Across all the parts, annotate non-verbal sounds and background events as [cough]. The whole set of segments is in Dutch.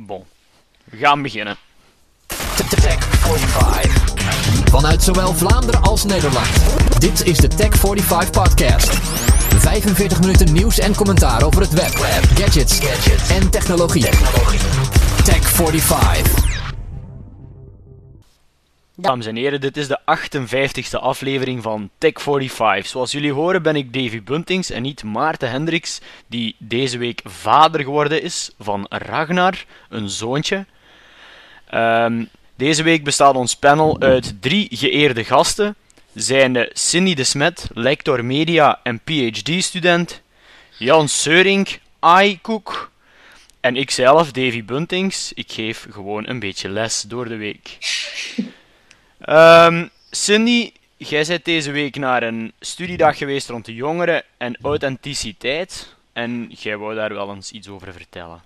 Bon, we gaan beginnen. Tech 45. Vanuit zowel Vlaanderen als Nederland. Dit is de Tech 45 podcast. 45 minuten nieuws en commentaar over het web, gadgets, en technologie. Tech 45. Dames en heren, dit is de 58e aflevering van Tech 45. Zoals jullie horen ben ik Davy Buntings en niet Maarten Hendricks, die deze week vader geworden is van Ragnar, een zoontje. Ehm, deze week bestaat ons panel uit drie geëerde gasten, zijnde Cindy de Smet, lector media en PhD-student, Jan Seurink, iCook, en ikzelf, Davy Buntings. Ik geef gewoon een beetje les door de week. [laughs] Um, Cindy, jij bent deze week naar een studiedag geweest rond de jongeren en authenticiteit. En jij wou daar wel eens iets over vertellen.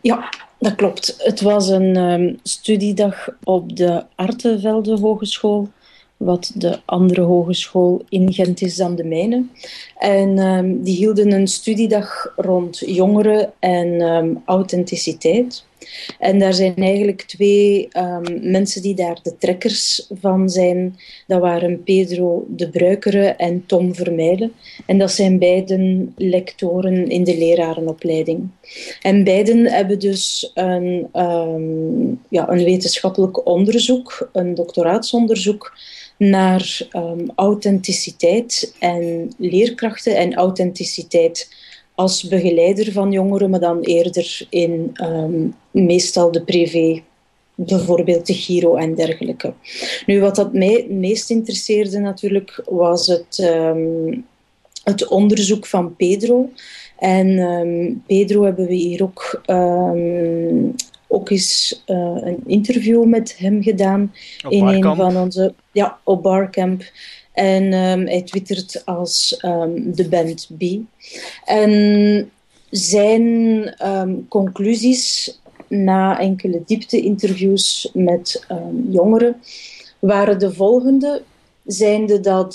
Ja, dat klopt. Het was een um, studiedag op de Artevelde Hogeschool wat de andere hogeschool in Gent is dan de mijne. En um, die hielden een studiedag rond jongeren en authenticiteit. En daar zijn eigenlijk twee um, mensen die daar de trekkers van zijn. Dat waren Pedro de Bruikere en Tom Vermeijden. En dat zijn beiden lectoren in de lerarenopleiding. En beiden hebben dus een, ja, een wetenschappelijk onderzoek, een doctoraatsonderzoek naar um, authenticiteit en leerkrachten en authenticiteit als begeleider van jongeren, maar dan eerder in um, meestal de privé, bijvoorbeeld de Giro en dergelijke. Nu, wat dat mij het meest interesseerde natuurlijk, was het, um, het onderzoek van Pedro. En um, Pedro hebben we hier ook ook eens uh, een interview met hem gedaan. Op in Barcamp. een van onze. Ja, op Barcamp. En um, hij twittert als um, de band B. En zijn um, conclusies na enkele diepte-interviews met jongeren waren de volgende. Zijnde dat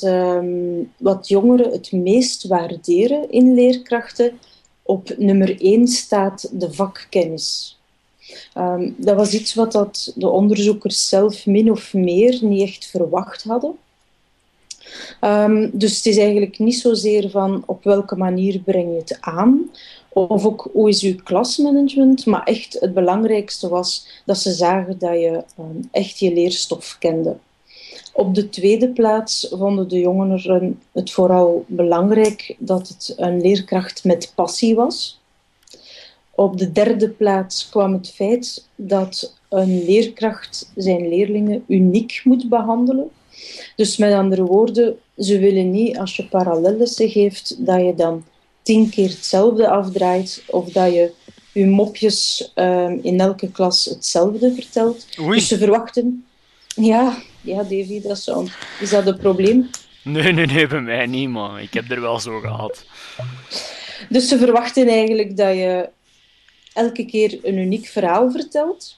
wat jongeren het meest waarderen in leerkrachten op nummer 1 staat de vakkennis. Dat was iets wat dat de onderzoekers zelf min of meer niet echt verwacht hadden. Um, dus het is eigenlijk niet zozeer van op welke manier breng je het aan, of ook hoe is je klasmanagement, maar echt het belangrijkste was dat ze zagen dat je um, echt je leerstof kende. Op de tweede plaats vonden de jongeren het vooral belangrijk dat het een leerkracht met passie was. Op de derde plaats kwam het feit dat een leerkracht zijn leerlingen uniek moet behandelen. Dus met andere woorden, ze willen niet als je parallellessen geeft dat je dan tien keer hetzelfde afdraait of dat je je mopjes um, in elke klas hetzelfde vertelt. Oei. Dus ze verwachten... Ja, ja Davy, dat is, zo. is dat een probleem? Nee, nee, nee, bij mij niet, man. Ik heb er wel zo gehad. Dus ze verwachten eigenlijk dat je elke keer een uniek verhaal vertelt.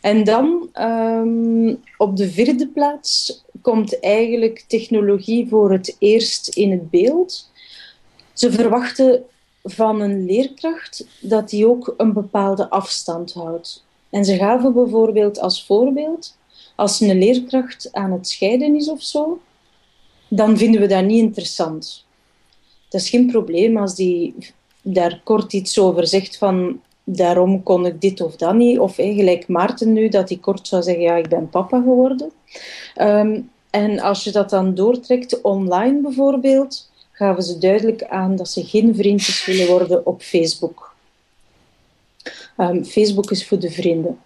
En dan um, op de vierde plaats komt eigenlijk technologie voor het eerst in het beeld. Ze verwachten van een leerkracht dat die ook een bepaalde afstand houdt. En ze gaven bijvoorbeeld als voorbeeld, als een leerkracht aan het scheiden is of zo, dan vinden we dat niet interessant. Dat is geen probleem als die daar kort iets over zegt van daarom kon ik dit of dat niet. Of hey, gelijk Maarten nu, dat hij kort zou zeggen, ja, ik ben papa geworden. Um, en als je dat dan doortrekt online bijvoorbeeld, gaven ze duidelijk aan dat ze geen vriendjes willen worden op Facebook. Um, Facebook is voor de vrienden.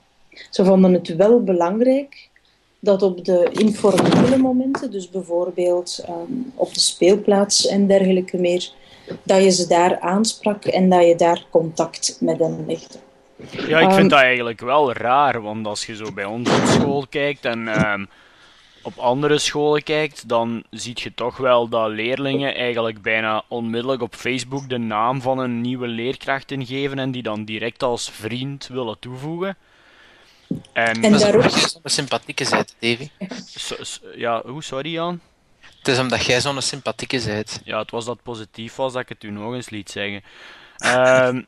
Ze vonden het wel belangrijk dat op de informele momenten, dus bijvoorbeeld um, op de speelplaats en dergelijke meer, dat je ze daar aansprak en dat je daar contact met hen legde. Ja, ik vind dat eigenlijk wel raar, want als je zo bij ons op school kijkt en um, op andere scholen kijkt, dan zie je toch wel dat leerlingen eigenlijk bijna onmiddellijk op Facebook de naam van een nieuwe leerkracht ingeven en die dan direct als vriend willen toevoegen. En, En Dat is daarop- zo'n sympathieke zijt, Davy. so- so- ja, hoe, sorry Jan? Het is omdat jij zo'n sympathieke zijt. Ja, het was dat het positief was dat ik het u nog eens liet zeggen. Ehm,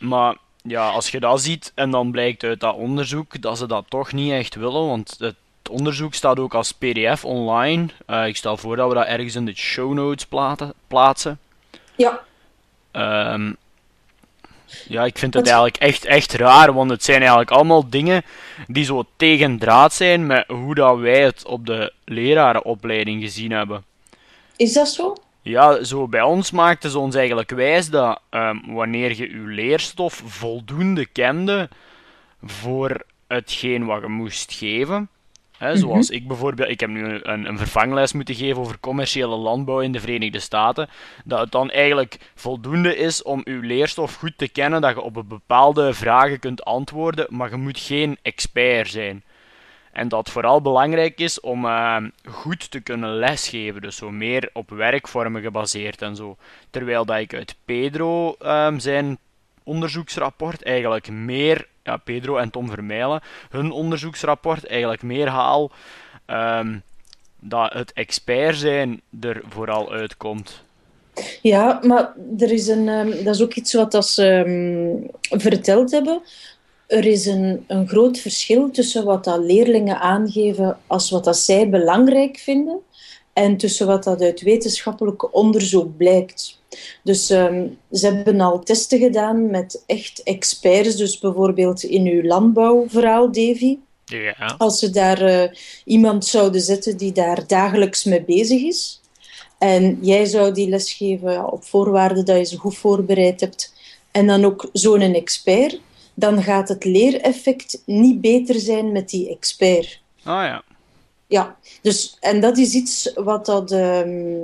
[laughs] maar ja, als je dat ziet en dan blijkt uit dat onderzoek dat ze dat toch niet echt willen, want het onderzoek staat ook als PDF online. Eh, ik stel voor dat we dat ergens in de show notes platen, plaatsen. Ja, Ehm, ja, ik vind het eigenlijk echt, echt raar, want het zijn eigenlijk allemaal dingen die zo tegendraad zijn met hoe dat wij het op de lerarenopleiding gezien hebben. is dat zo? Ja, zo bij ons maakten ze ons eigenlijk wijs dat ehm, wanneer je je leerstof voldoende kende voor hetgeen wat je moest geven, zoals ik bijvoorbeeld, ik heb nu een, een vervangles moeten geven over commerciële landbouw in de Verenigde Staten, dat het dan eigenlijk voldoende is om je leerstof goed te kennen, dat je op bepaalde vragen kunt antwoorden, maar je moet geen expert zijn. En dat vooral belangrijk is om eh, goed te kunnen lesgeven, dus zo meer op werkvormen gebaseerd en zo. Terwijl dat ik uit Pedro ehm, zijn onderzoeksrapport eigenlijk meer, ja, Pedro en Tom Vermeilen, hun onderzoeksrapport eigenlijk meer haal ehm, dat het expert zijn er vooral uitkomt. Ja, maar er is een, ehm, dat is ook iets wat dat ze ehm, verteld hebben. Er is een, een groot verschil tussen wat dat leerlingen aangeven als wat dat zij belangrijk vinden en tussen wat dat uit wetenschappelijk onderzoek blijkt. Dus ehm, ze hebben al testen gedaan met echt experts, dus bijvoorbeeld in uw landbouwverhaal, Davy. Ja. Als ze daar eh, iemand zouden zetten die daar dagelijks mee bezig is. En jij zou die les geven ja, op voorwaarde dat je ze goed voorbereid hebt. En dan ook zo'n expert. Dan gaat het leereffect niet beter zijn met die expert. Ah ja. Ja, dus, en dat is iets wat dat... ehm,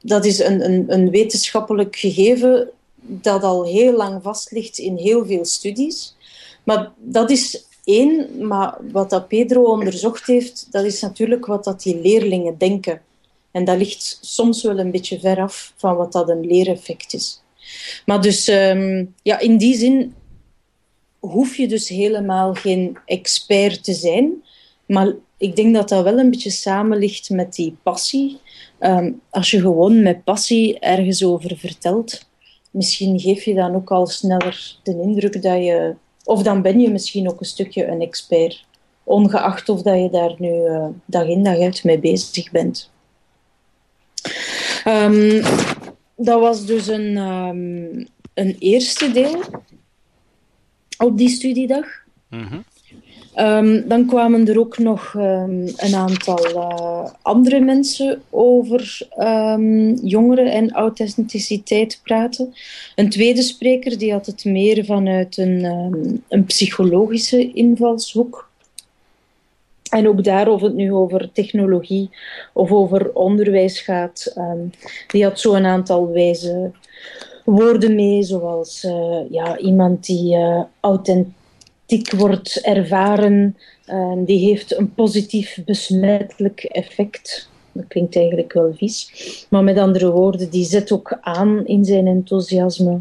dat is een, een, een wetenschappelijk gegeven dat al heel lang vast ligt in heel veel studies. Maar dat is één, maar wat dat Pedro onderzocht heeft, dat is natuurlijk wat dat die leerlingen denken. En dat ligt soms wel een beetje ver af van wat dat een leereffect is. Maar dus ehm, ja, in die zin hoef je dus helemaal geen expert te zijn. Maar ik denk dat dat wel een beetje samen ligt met die passie. Ehm, als je gewoon met passie ergens over vertelt, misschien geef je dan ook al sneller de indruk dat je... Of dan ben je misschien ook een stukje een expert. Ongeacht of dat je daar nu eh, dag in dag uit mee bezig bent. Ehm, dat was dus een, ehm, een eerste deel op die studiedag. Mhm. Ehm, dan kwamen er ook nog ehm, een aantal eh, andere mensen over ehm, jongeren en authenticiteit praten. Een tweede spreker die had het meer vanuit een, een psychologische invalshoek. En ook daar, of het nu over technologie of over onderwijs gaat, die had zo een aantal wijze woorden mee, zoals eh, ja, iemand die eh, authentiek wordt ervaren, ehm, die heeft een positief besmettelijk effect. Dat klinkt eigenlijk wel vies. Maar met andere woorden, die zet ook aan in zijn enthousiasme.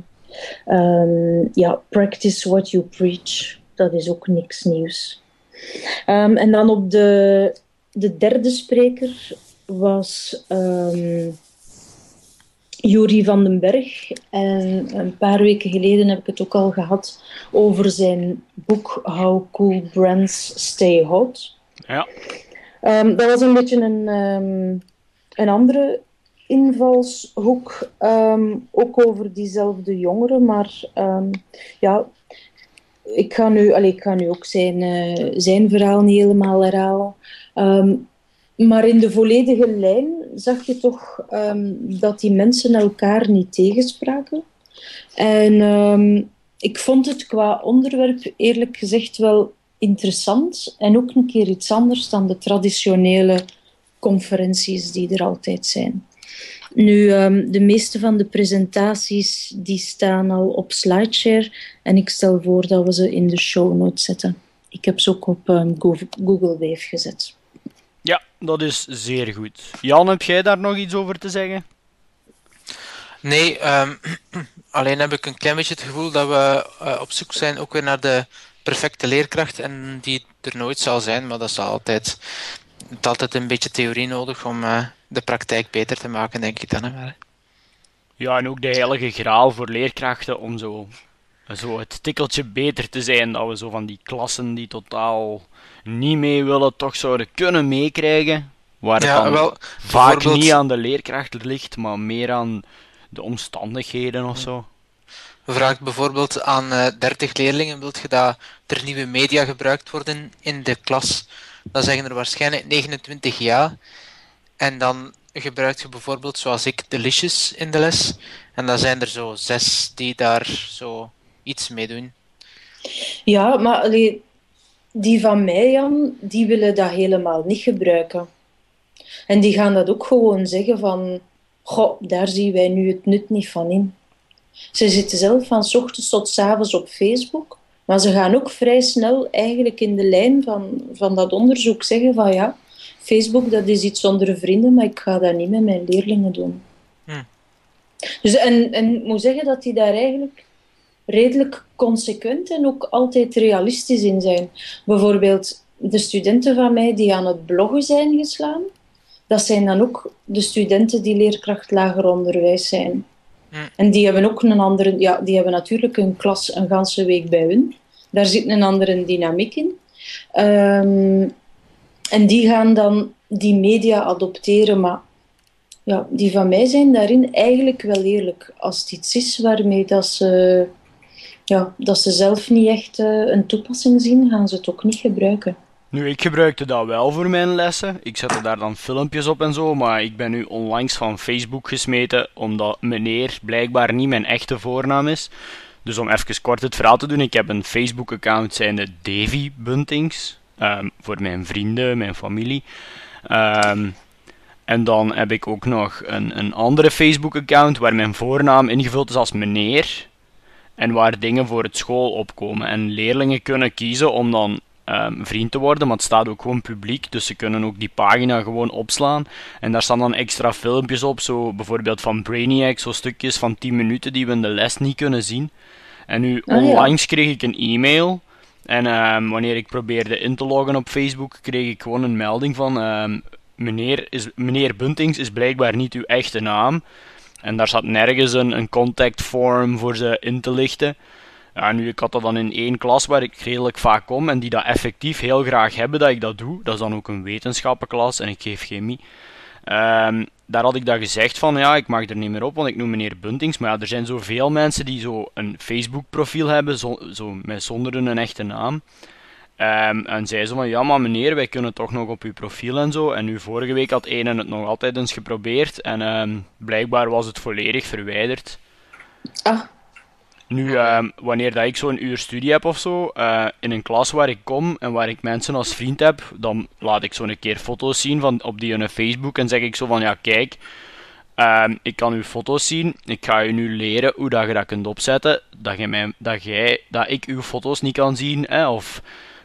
Ehm, ja, practice what you preach. Dat is ook niks nieuws. Ehm, en dan op de, de derde spreker was ehm Juri van den Berg. En een paar weken geleden heb ik het ook al gehad over zijn boek How Cool Brands Stay Hot. Ja. Ehm, dat was een beetje een, ehm, een andere invalshoek, ehm, ook over diezelfde jongeren, maar ja, ik ga nu, allee, ik ga nu ook zijn, eh, zijn verhaal niet helemaal herhalen. Maar in de volledige lijn zag je toch ehm, dat die mensen elkaar niet tegenspraken. En ehm, ik vond het qua onderwerp eerlijk gezegd wel interessant en ook een keer iets anders dan de traditionele conferenties die er altijd zijn. Nu, ehm, de meeste van de presentaties die staan al op SlideShare en ik stel voor dat we ze in de show notes zetten. Ik heb ze ook op Google, Wave gezet. Dat is zeer goed. Jan, heb jij daar nog iets over te zeggen? Nee, ehm, [clears throat] alleen heb ik een klein beetje het gevoel dat we eh, op zoek zijn ook weer naar de perfecte leerkracht en die er nooit zal zijn, maar dat is altijd, het is altijd een beetje theorie nodig om eh, de praktijk beter te maken, denk ik dan. Hè, Ja, en ook de heilige graal voor leerkrachten om zo zo het tikkeltje beter te zijn. Dat we zo van die klassen die totaal niet mee willen, toch zouden kunnen meekrijgen. Waar het Ja, dan wel, vaak bijvoorbeeld- niet aan de leerkracht ligt, maar meer aan de omstandigheden of zo. Vraagt bijvoorbeeld aan eh 30 leerlingen, wilt je dat er nieuwe media gebruikt worden in de klas? Dan zeggen er waarschijnlijk 29 ja. En dan gebruik je bijvoorbeeld, zoals ik, Delicious in de les. En dan zijn er zo zes die daar zo iets mee doen. Ja, maar allee, die van mij, Jan, die willen dat helemaal niet gebruiken. En die gaan dat ook gewoon zeggen van, goh, daar zien wij nu het nut niet van in. Ze zitten zelf van 's ochtends tot 's avonds op Facebook, maar ze gaan ook vrij snel eigenlijk in de lijn van, van dat onderzoek zeggen van ja, Facebook dat is iets onder vrienden, maar ik ga dat niet met mijn leerlingen doen. Hm. Dus en, en ik moet zeggen dat die daar eigenlijk redelijk consequent en ook altijd realistisch in zijn. Bijvoorbeeld de studenten van mij die aan het bloggen zijn geslaan, dat zijn dan ook de studenten die leerkracht lager onderwijs zijn. Hm. En die hebben ook een andere, ja, die hebben natuurlijk een klas een ganse week bij hun. Daar zit een andere dynamiek in. Ehm, en die gaan dan die media adopteren, maar ja, die van mij zijn daarin eigenlijk wel eerlijk. Als het iets is waarmee dat ze, ja, dat ze zelf niet echt eh, een toepassing zien, gaan ze het ook niet gebruiken. Nu, ik gebruikte dat wel voor mijn lessen. Ik zette daar dan filmpjes op en zo, maar ik ben nu onlangs van Facebook gesmeten, omdat meneer blijkbaar niet mijn echte voornaam is. Dus om even kort het verhaal te doen, ik heb een Facebook-account zijnde Davy Buntings, ehm, voor mijn vrienden, mijn familie. Ehm, en dan heb ik ook nog een, een andere Facebook-account waar mijn voornaam ingevuld is als meneer. En waar dingen voor het school opkomen. En leerlingen kunnen kiezen om dan ehm, vriend te worden, maar het staat ook gewoon publiek. Dus ze kunnen ook die pagina gewoon opslaan. En daar staan dan extra filmpjes op, zo bijvoorbeeld van Brainiac, zo stukjes van 10 minuten die we in de les niet kunnen zien. En nu Ah, onlangs kreeg ik een e-mail. En ehm, wanneer ik probeerde in te loggen op Facebook, kreeg ik gewoon een melding van... ehm, meneer, is, meneer Buntings is blijkbaar niet uw echte naam. En daar zat nergens een, een voor ze in te lichten. Ja, nu, ik had dat dan in één klas waar ik redelijk vaak kom en die dat effectief heel graag hebben dat ik dat doe. Dat is dan ook een wetenschappenklas en ik geef chemie. Ehm, daar had ik dat gezegd van, ja, ik mag er niet meer op, want ik noem meneer Buntings. Maar ja, er zijn zoveel mensen die zo een Facebook-profiel hebben, zo, zo met zonder een echte naam. Ehm, en zij zo van, ja maar meneer, wij kunnen toch nog op uw profiel en zo. En nu vorige week had een het nog altijd eens geprobeerd. En ehm, blijkbaar was het volledig verwijderd. Ah, Nu, ehm, wanneer dat ik zo'n uur studie heb of zo, eh, in een klas waar ik kom en waar ik mensen als vriend heb, dan laat ik zo een keer foto's zien van, op die hun Facebook en zeg ik zo van, ja kijk, ik kan uw foto's zien, ik ga u nu leren hoe dat je dat kunt opzetten, dat, je mij, dat, jij, dat ik uw foto's niet kan zien, hè, of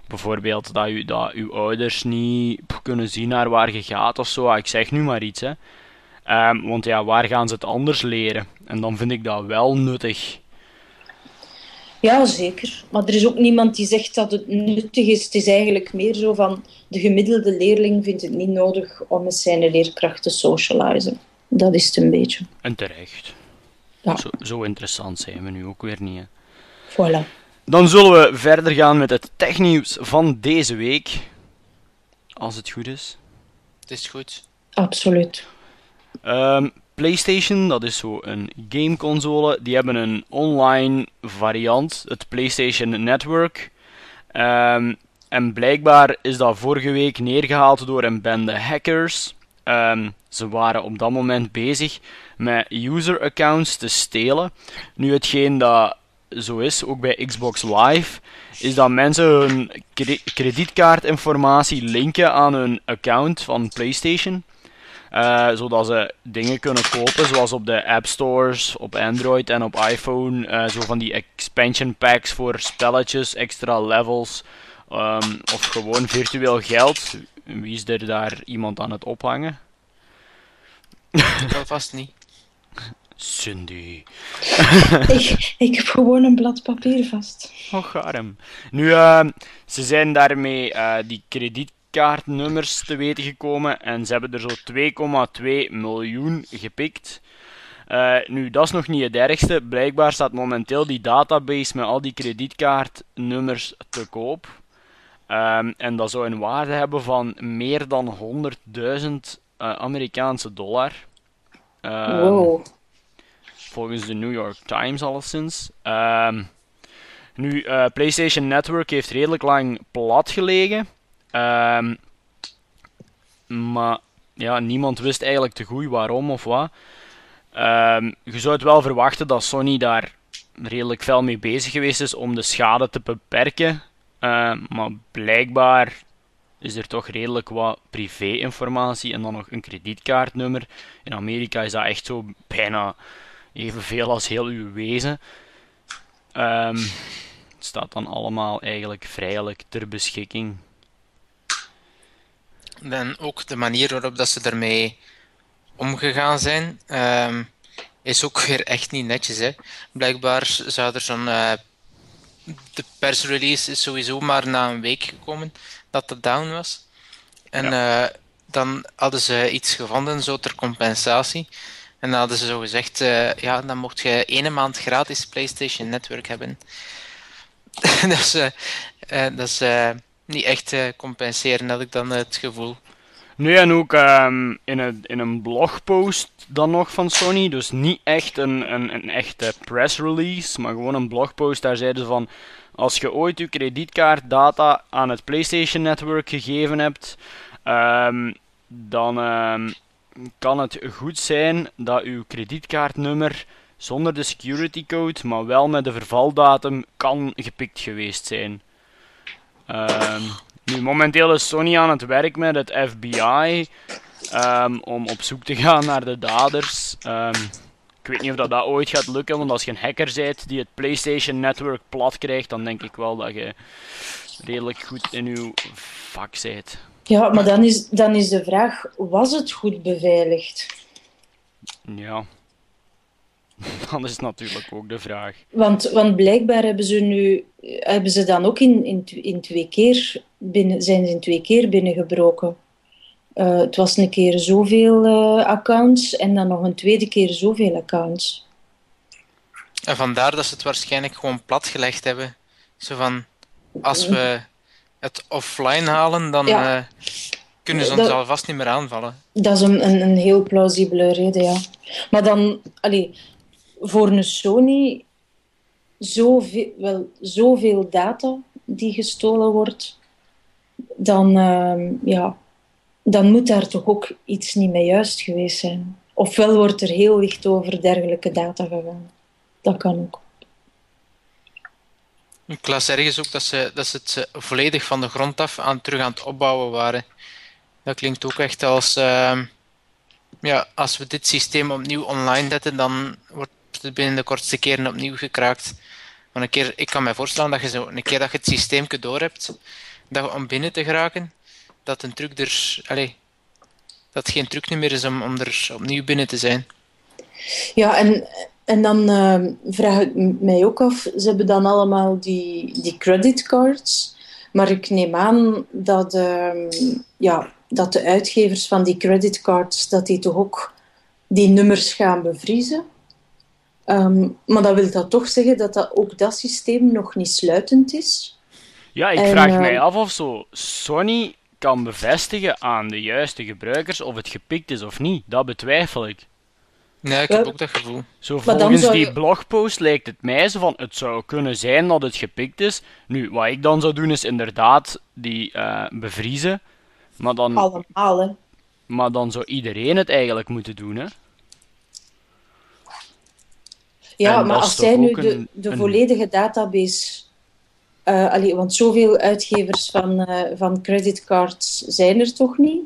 bijvoorbeeld dat, u, dat uw ouders niet kunnen zien naar waar je gaat of zo, Ah, ik zeg nu maar iets, hè. Ehm, want ja, waar gaan ze het anders leren? En dan vind ik dat wel nuttig. ja, zeker. Maar er is ook niemand die zegt dat het nuttig is. Het is eigenlijk meer zo van de gemiddelde leerling vindt het niet nodig om met zijn leerkracht te socializen. Dat is het een beetje. En terecht. Ja, Zo, zo interessant zijn we nu ook weer niet. Hè. voilà. Dan zullen we verder gaan met het technieuws van deze week. Als het goed is. Het is goed. Absoluut. Ehm, PlayStation, dat is zo een gameconsole, die hebben een online variant, het PlayStation Network. Ehm, en blijkbaar is dat vorige week neergehaald door een bende hackers. Ehm, ze waren op dat moment bezig met user accounts te stelen. Nu, hetgeen dat zo is, ook bij Xbox Live, is dat mensen hun kredietkaartinformatie linken aan hun account van PlayStation. Eh, zodat ze dingen kunnen kopen, zoals op de App Stores, op Android en op iPhone. eh, zo van die expansion packs voor spelletjes, extra levels. ehm, of gewoon virtueel geld. Wie is er daar iemand aan het ophangen? Wel vast niet. Cindy. [laughs] ik, ik heb gewoon een blad papier vast. Och, arm. Nu, ehm, ze zijn daarmee eh, die kredietkaartnummers te weten gekomen en ze hebben er zo 2,2 miljoen gepikt. Eh, nu, dat is nog niet het ergste. Blijkbaar staat momenteel die database met al die kredietkaartnummers te koop. Ehm, en dat zou een waarde hebben van meer dan 100.000 uh, Amerikaanse dollar. Um, wow. Volgens de New York Times alleszins. Um, nu, uh, PlayStation Network heeft redelijk lang plat gelegen. maar ja, niemand wist eigenlijk te goed waarom of wat. je zou het wel verwachten dat Sony daar redelijk veel mee bezig geweest is om de schade te beperken. maar blijkbaar is er toch redelijk wat privé-informatie en dan nog een kredietkaartnummer. In Amerika is dat echt zo bijna evenveel als heel uw wezen. Um, het staat dan allemaal eigenlijk vrijelijk ter beschikking. En ook de manier waarop dat ze ermee omgegaan zijn, um, is ook weer echt niet netjes. Hè. Blijkbaar zou er zo'n. Uh, de persrelease is sowieso maar na een week gekomen dat het down was. En uh, dan hadden ze iets gevonden, zo ter compensatie. En dan hadden ze zo gezegd, uh, ja, dan mocht je ene maand gratis PlayStation Network hebben. [laughs] dat is, uh, dat is niet echt compenseren, had ik dan het gevoel. Nu en ook um, in, een, in een blogpost dan nog van Sony, dus niet echt een, een, een echte press release, maar gewoon een blogpost, daar zeiden ze van als je ooit je kredietkaartdata aan het PlayStation Network gegeven hebt, um, dan um, kan het goed zijn dat uw kredietkaartnummer zonder de security code, maar wel met de vervaldatum, kan gepikt geweest zijn. Um, nu, momenteel is Sony aan het werk met het FBI om op zoek te gaan naar de daders. Ik weet niet of dat, dat ooit gaat lukken, want als je een hacker bent die het PlayStation Network plat krijgt, dan denk ik wel dat je redelijk goed in je vak bent. Ja, maar dan is, dan is de vraag, was het goed beveiligd? Ja. [laughs] Dat is natuurlijk ook de vraag. Want, want blijkbaar hebben ze nu hebben ze dan ook in, in, in twee keer binnen, zijn ze in twee keer binnengebroken. Uh, het was een keer zoveel uh, accounts en dan nog een tweede keer zoveel accounts. En vandaar dat ze het waarschijnlijk gewoon platgelegd hebben. Zo van, als we het offline halen, dan ja. uh, kunnen ze ons dat, alvast niet meer aanvallen. Dat is een, een, een, heel plausibele reden, ja. Maar dan, allee, voor een Sony, zoveel, wel, zoveel data die gestolen wordt, dan, ja dan moet daar toch ook iets niet mee juist geweest zijn. Ofwel wordt er heel licht over dergelijke data gegaan. Dat kan ook. Ik las ergens ook dat ze, dat ze het volledig van de grond af aan, terug aan het opbouwen waren. Dat klinkt ook echt als... Uh, ja, als we dit systeem opnieuw online zetten, dan wordt het binnen de kortste keren opnieuw gekraakt. Maar een keer, ik kan me voorstellen dat je zo een keer dat je het systeem door hebt, dat om binnen te geraken, dat een truc er. Allez, dat geen truc meer is om, om er opnieuw binnen te zijn. Ja, en, en dan uh, vraag ik mij ook af, ze hebben dan allemaal die, die creditcards, maar ik neem aan dat, uh, ja, dat de uitgevers van die creditcards, dat die toch ook die nummers gaan bevriezen. Um, maar dat wil dat toch zeggen dat, dat ook dat systeem nog niet sluitend is. Ja, ik vraag uh, mij af of zo Sony kan bevestigen aan de juiste gebruikers of het gepikt is of niet. Dat betwijfel ik. Nee, ik heb ook dat gevoel. Zo volgens die blogpost lijkt het mij zo van het zou kunnen zijn dat het gepikt is. Nu, wat ik dan zou doen is inderdaad die uh, bevriezen. Maar dan, Allemaal, hè. Maar dan zou iedereen het eigenlijk moeten doen, hè. Ja, maar als zij nu de, de volledige database uh, allee, want zoveel uitgevers van, uh, van creditcards zijn er toch niet.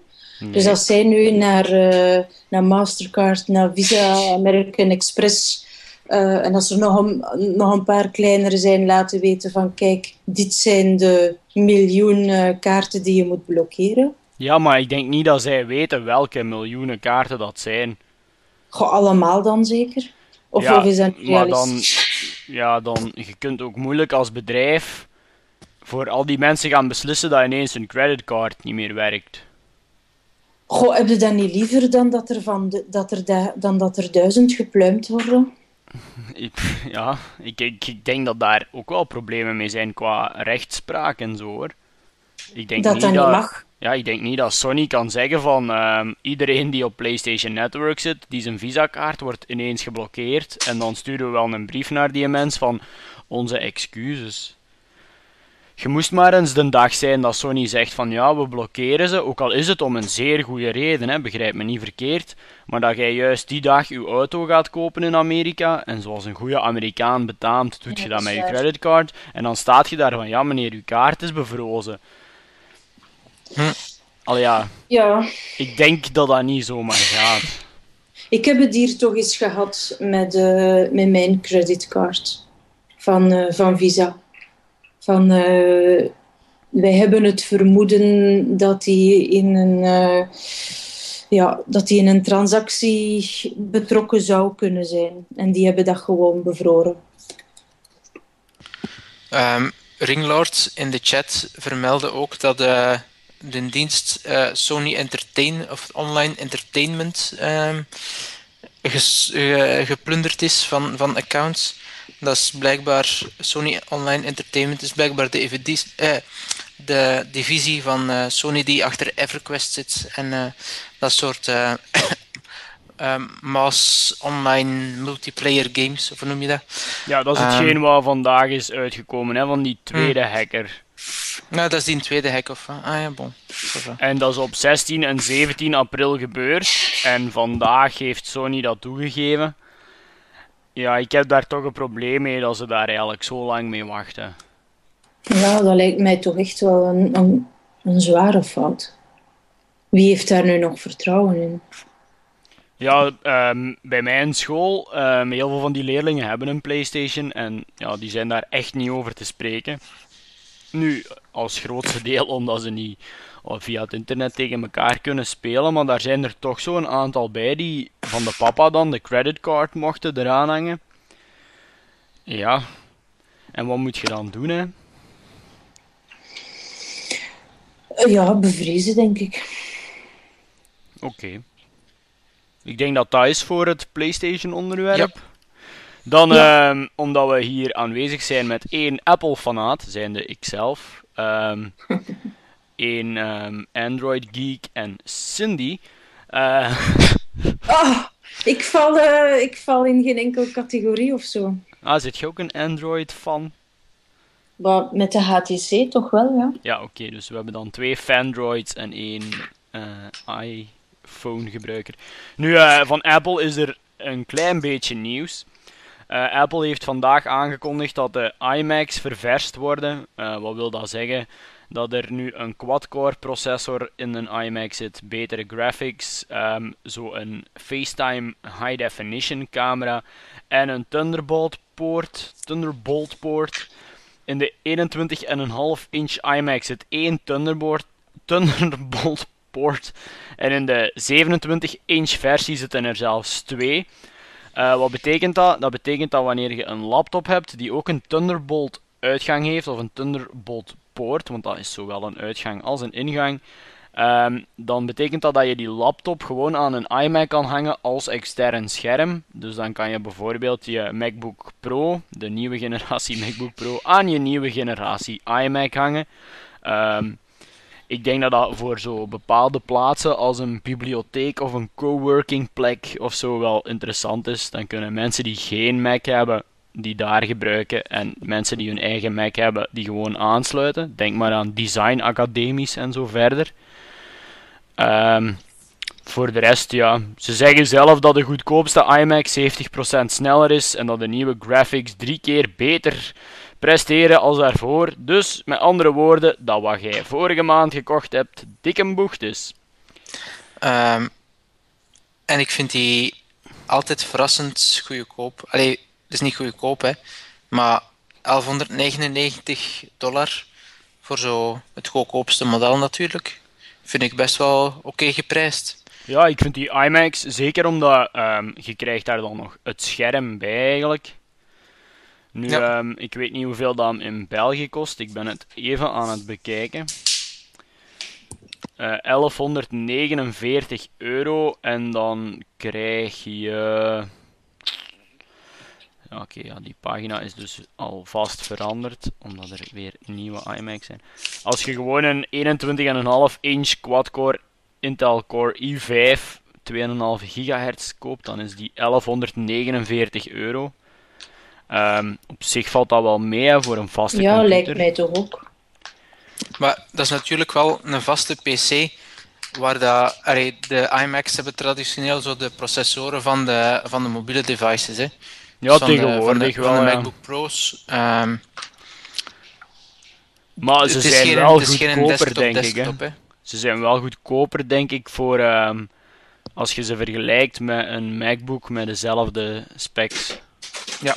Dus als zij nu naar, uh, naar Mastercard, naar Visa, American Express en als er nog een, nog een paar kleinere zijn, laten weten van kijk, dit zijn de miljoen kaarten die je moet blokkeren. Ja, maar ik denk niet dat zij weten welke miljoenen kaarten dat zijn. Goh, allemaal dan zeker? Of, ja, of is dat maar dan, ja, dan, je kunt ook moeilijk als bedrijf voor al die mensen gaan beslissen dat ineens hun creditcard niet meer werkt. Goh, heb je dat niet liever dan dat er, van de, dat er, da- dan dat er duizend gepluimd worden? Ik, ja, ik, ik, ik denk dat daar ook wel problemen mee zijn qua rechtspraak en zo hoor. Ik denk Dat dat niet dat, mag. Ja, ik denk niet dat Sony kan zeggen van ehm, iedereen die op PlayStation Network zit, die zijn visa-kaart wordt ineens geblokkeerd. En dan sturen we wel een brief naar die mens van onze excuses. Je moest maar eens de dag zijn dat Sony zegt van ja, we blokkeren ze, ook al is het om een zeer goede reden, hè, begrijp me niet verkeerd. Maar dat jij juist die dag je auto gaat kopen in Amerika en zoals een goede Amerikaan betaamt, doet je dat met je creditcard. En dan staat je daar van ja meneer, uw kaart is bevrozen. Hm. Al ja, Ja, ik denk dat dat niet zomaar gaat. ik heb het hier toch eens gehad met, eh, met mijn creditcard van, eh, van Visa. Van, eh, wij hebben het vermoeden dat die in een, eh, ja, dat die in een transactie betrokken zou kunnen zijn. En die hebben dat gewoon bevroren. Ehm, Ringlord in de chat vermeldde ook dat eh, de dienst Sony Entertain of Online Entertainment ehm, eh, geplunderd is van, van accounts. Dat is blijkbaar Sony Online Entertainment is blijkbaar de, eh, de divisie van eh, Sony die achter EverQuest zit en eh, dat soort eh, [coughs] ehm, mass online multiplayer games, of hoe noem je dat? Ja, dat is Ehm. hetgeen wat vandaag is uitgekomen, hè, van die tweede Hm. hacker. Nou, dat is die tweede hack of? Ah ja, bon. En dat is op 16 en 17 april gebeurd. En vandaag heeft Sony dat toegegeven. Ja, ik heb daar toch een probleem mee dat ze daar eigenlijk zo lang mee wachten. Ja, dat lijkt mij toch echt wel een, een, een zware fout. Wie heeft daar nu nog vertrouwen in? Ja, ehm, bij mijn school, ehm, heel veel van die leerlingen hebben een PlayStation en ja, die zijn daar echt niet over te spreken. Nu, als grootste deel omdat ze niet via het internet tegen elkaar kunnen spelen, maar daar zijn er toch zo'n aantal bij die van de papa dan de creditcard mochten eraan hangen. Ja, en wat moet je dan doen, hè? Ja, bevriezen, denk ik. Oké. Ik denk dat dat is voor het PlayStation-onderwerp. Ja. Dan, Ja. ehm, omdat we hier aanwezig zijn met één Apple-fanaat, zijnde ikzelf, [laughs] één ehm, Android-geek en Cindy. [laughs] Ah, ik, val, eh, ik val in geen enkele categorie of zo. ah, zit je ook een Android-fan? Maar met de HTC toch wel, ja. Ja, oké, dus we hebben dan twee Fandroids en één eh, iPhone-gebruiker. Nu, van Apple is er een klein beetje nieuws. Apple heeft vandaag aangekondigd dat de iMacs ververst worden. Wat wil dat zeggen? Dat er nu een quad-core processor in een iMac zit, betere graphics, ehm zo'n FaceTime high definition camera en een Thunderbolt poort, Thunderbolt poort. In de 21,5 inch iMac zit één Thunderbolt, Thunderbolt poort en in de 27 inch versie zitten er zelfs twee. Eh, wat betekent dat? Dat betekent dat wanneer je een laptop hebt die ook een Thunderbolt uitgang heeft, of een Thunderbolt poort, want dat is zowel een uitgang als een ingang, ehm, dan betekent dat dat je die laptop gewoon aan een iMac kan hangen als extern scherm. Dus dan kan je bijvoorbeeld je MacBook Pro, de nieuwe generatie [laughs] MacBook Pro, aan je nieuwe generatie iMac hangen. Ehm, ik denk dat dat voor zo bepaalde plaatsen als een bibliotheek of een coworking plek of zo wel interessant is. Dan kunnen mensen die geen Mac hebben, die daar gebruiken. En mensen die hun eigen Mac hebben, die gewoon aansluiten. Denk maar aan design academies en zo verder. Ehm, voor de rest, ja. Ze zeggen zelf dat de goedkoopste iMac 70% sneller is en dat de nieuwe graphics drie keer beter presteren als daarvoor. Dus, met andere woorden, dat wat jij vorige maand gekocht hebt, dik een bocht is. Ehm, en ik vind die altijd verrassend goedkoop. Allee, is niet goedkoop, hè. Maar 1199 dollar voor zo het goedkoopste model natuurlijk. Vind ik best wel oké geprijsd. Ja, ik vind die iMacs, zeker omdat ehm, je krijgt daar dan nog het scherm bij eigenlijk. Nu, Ja. ehm, ik weet niet hoeveel dat in België kost. Ik ben het even aan het bekijken. eh 1149 euro en dan krijg je. Ja, Oké, ja, die pagina is dus alvast veranderd, omdat er weer nieuwe iMacs zijn. Als je gewoon een 21,5 inch quad-core Intel Core i5 2,5 gigahertz koopt, dan is die 1149 euro. Ehm, op zich valt dat wel mee hè, voor een vaste Ja, computer. lijkt mij toch ook. Maar dat is natuurlijk wel een vaste PC, waar dat, allee, de iMacs hebben traditioneel zo de processoren van de, van de mobiele devices. Hè. Ja, van de, van tegenwoordig de, wel. Van de ja. MacBook Pro's. ehm, Maar ze zijn geen, wel goedkoper, desktop, denk ik. Hè. Ze zijn wel goedkoper, denk ik, voor ehm, als je ze vergelijkt met een MacBook met dezelfde specs. Ja,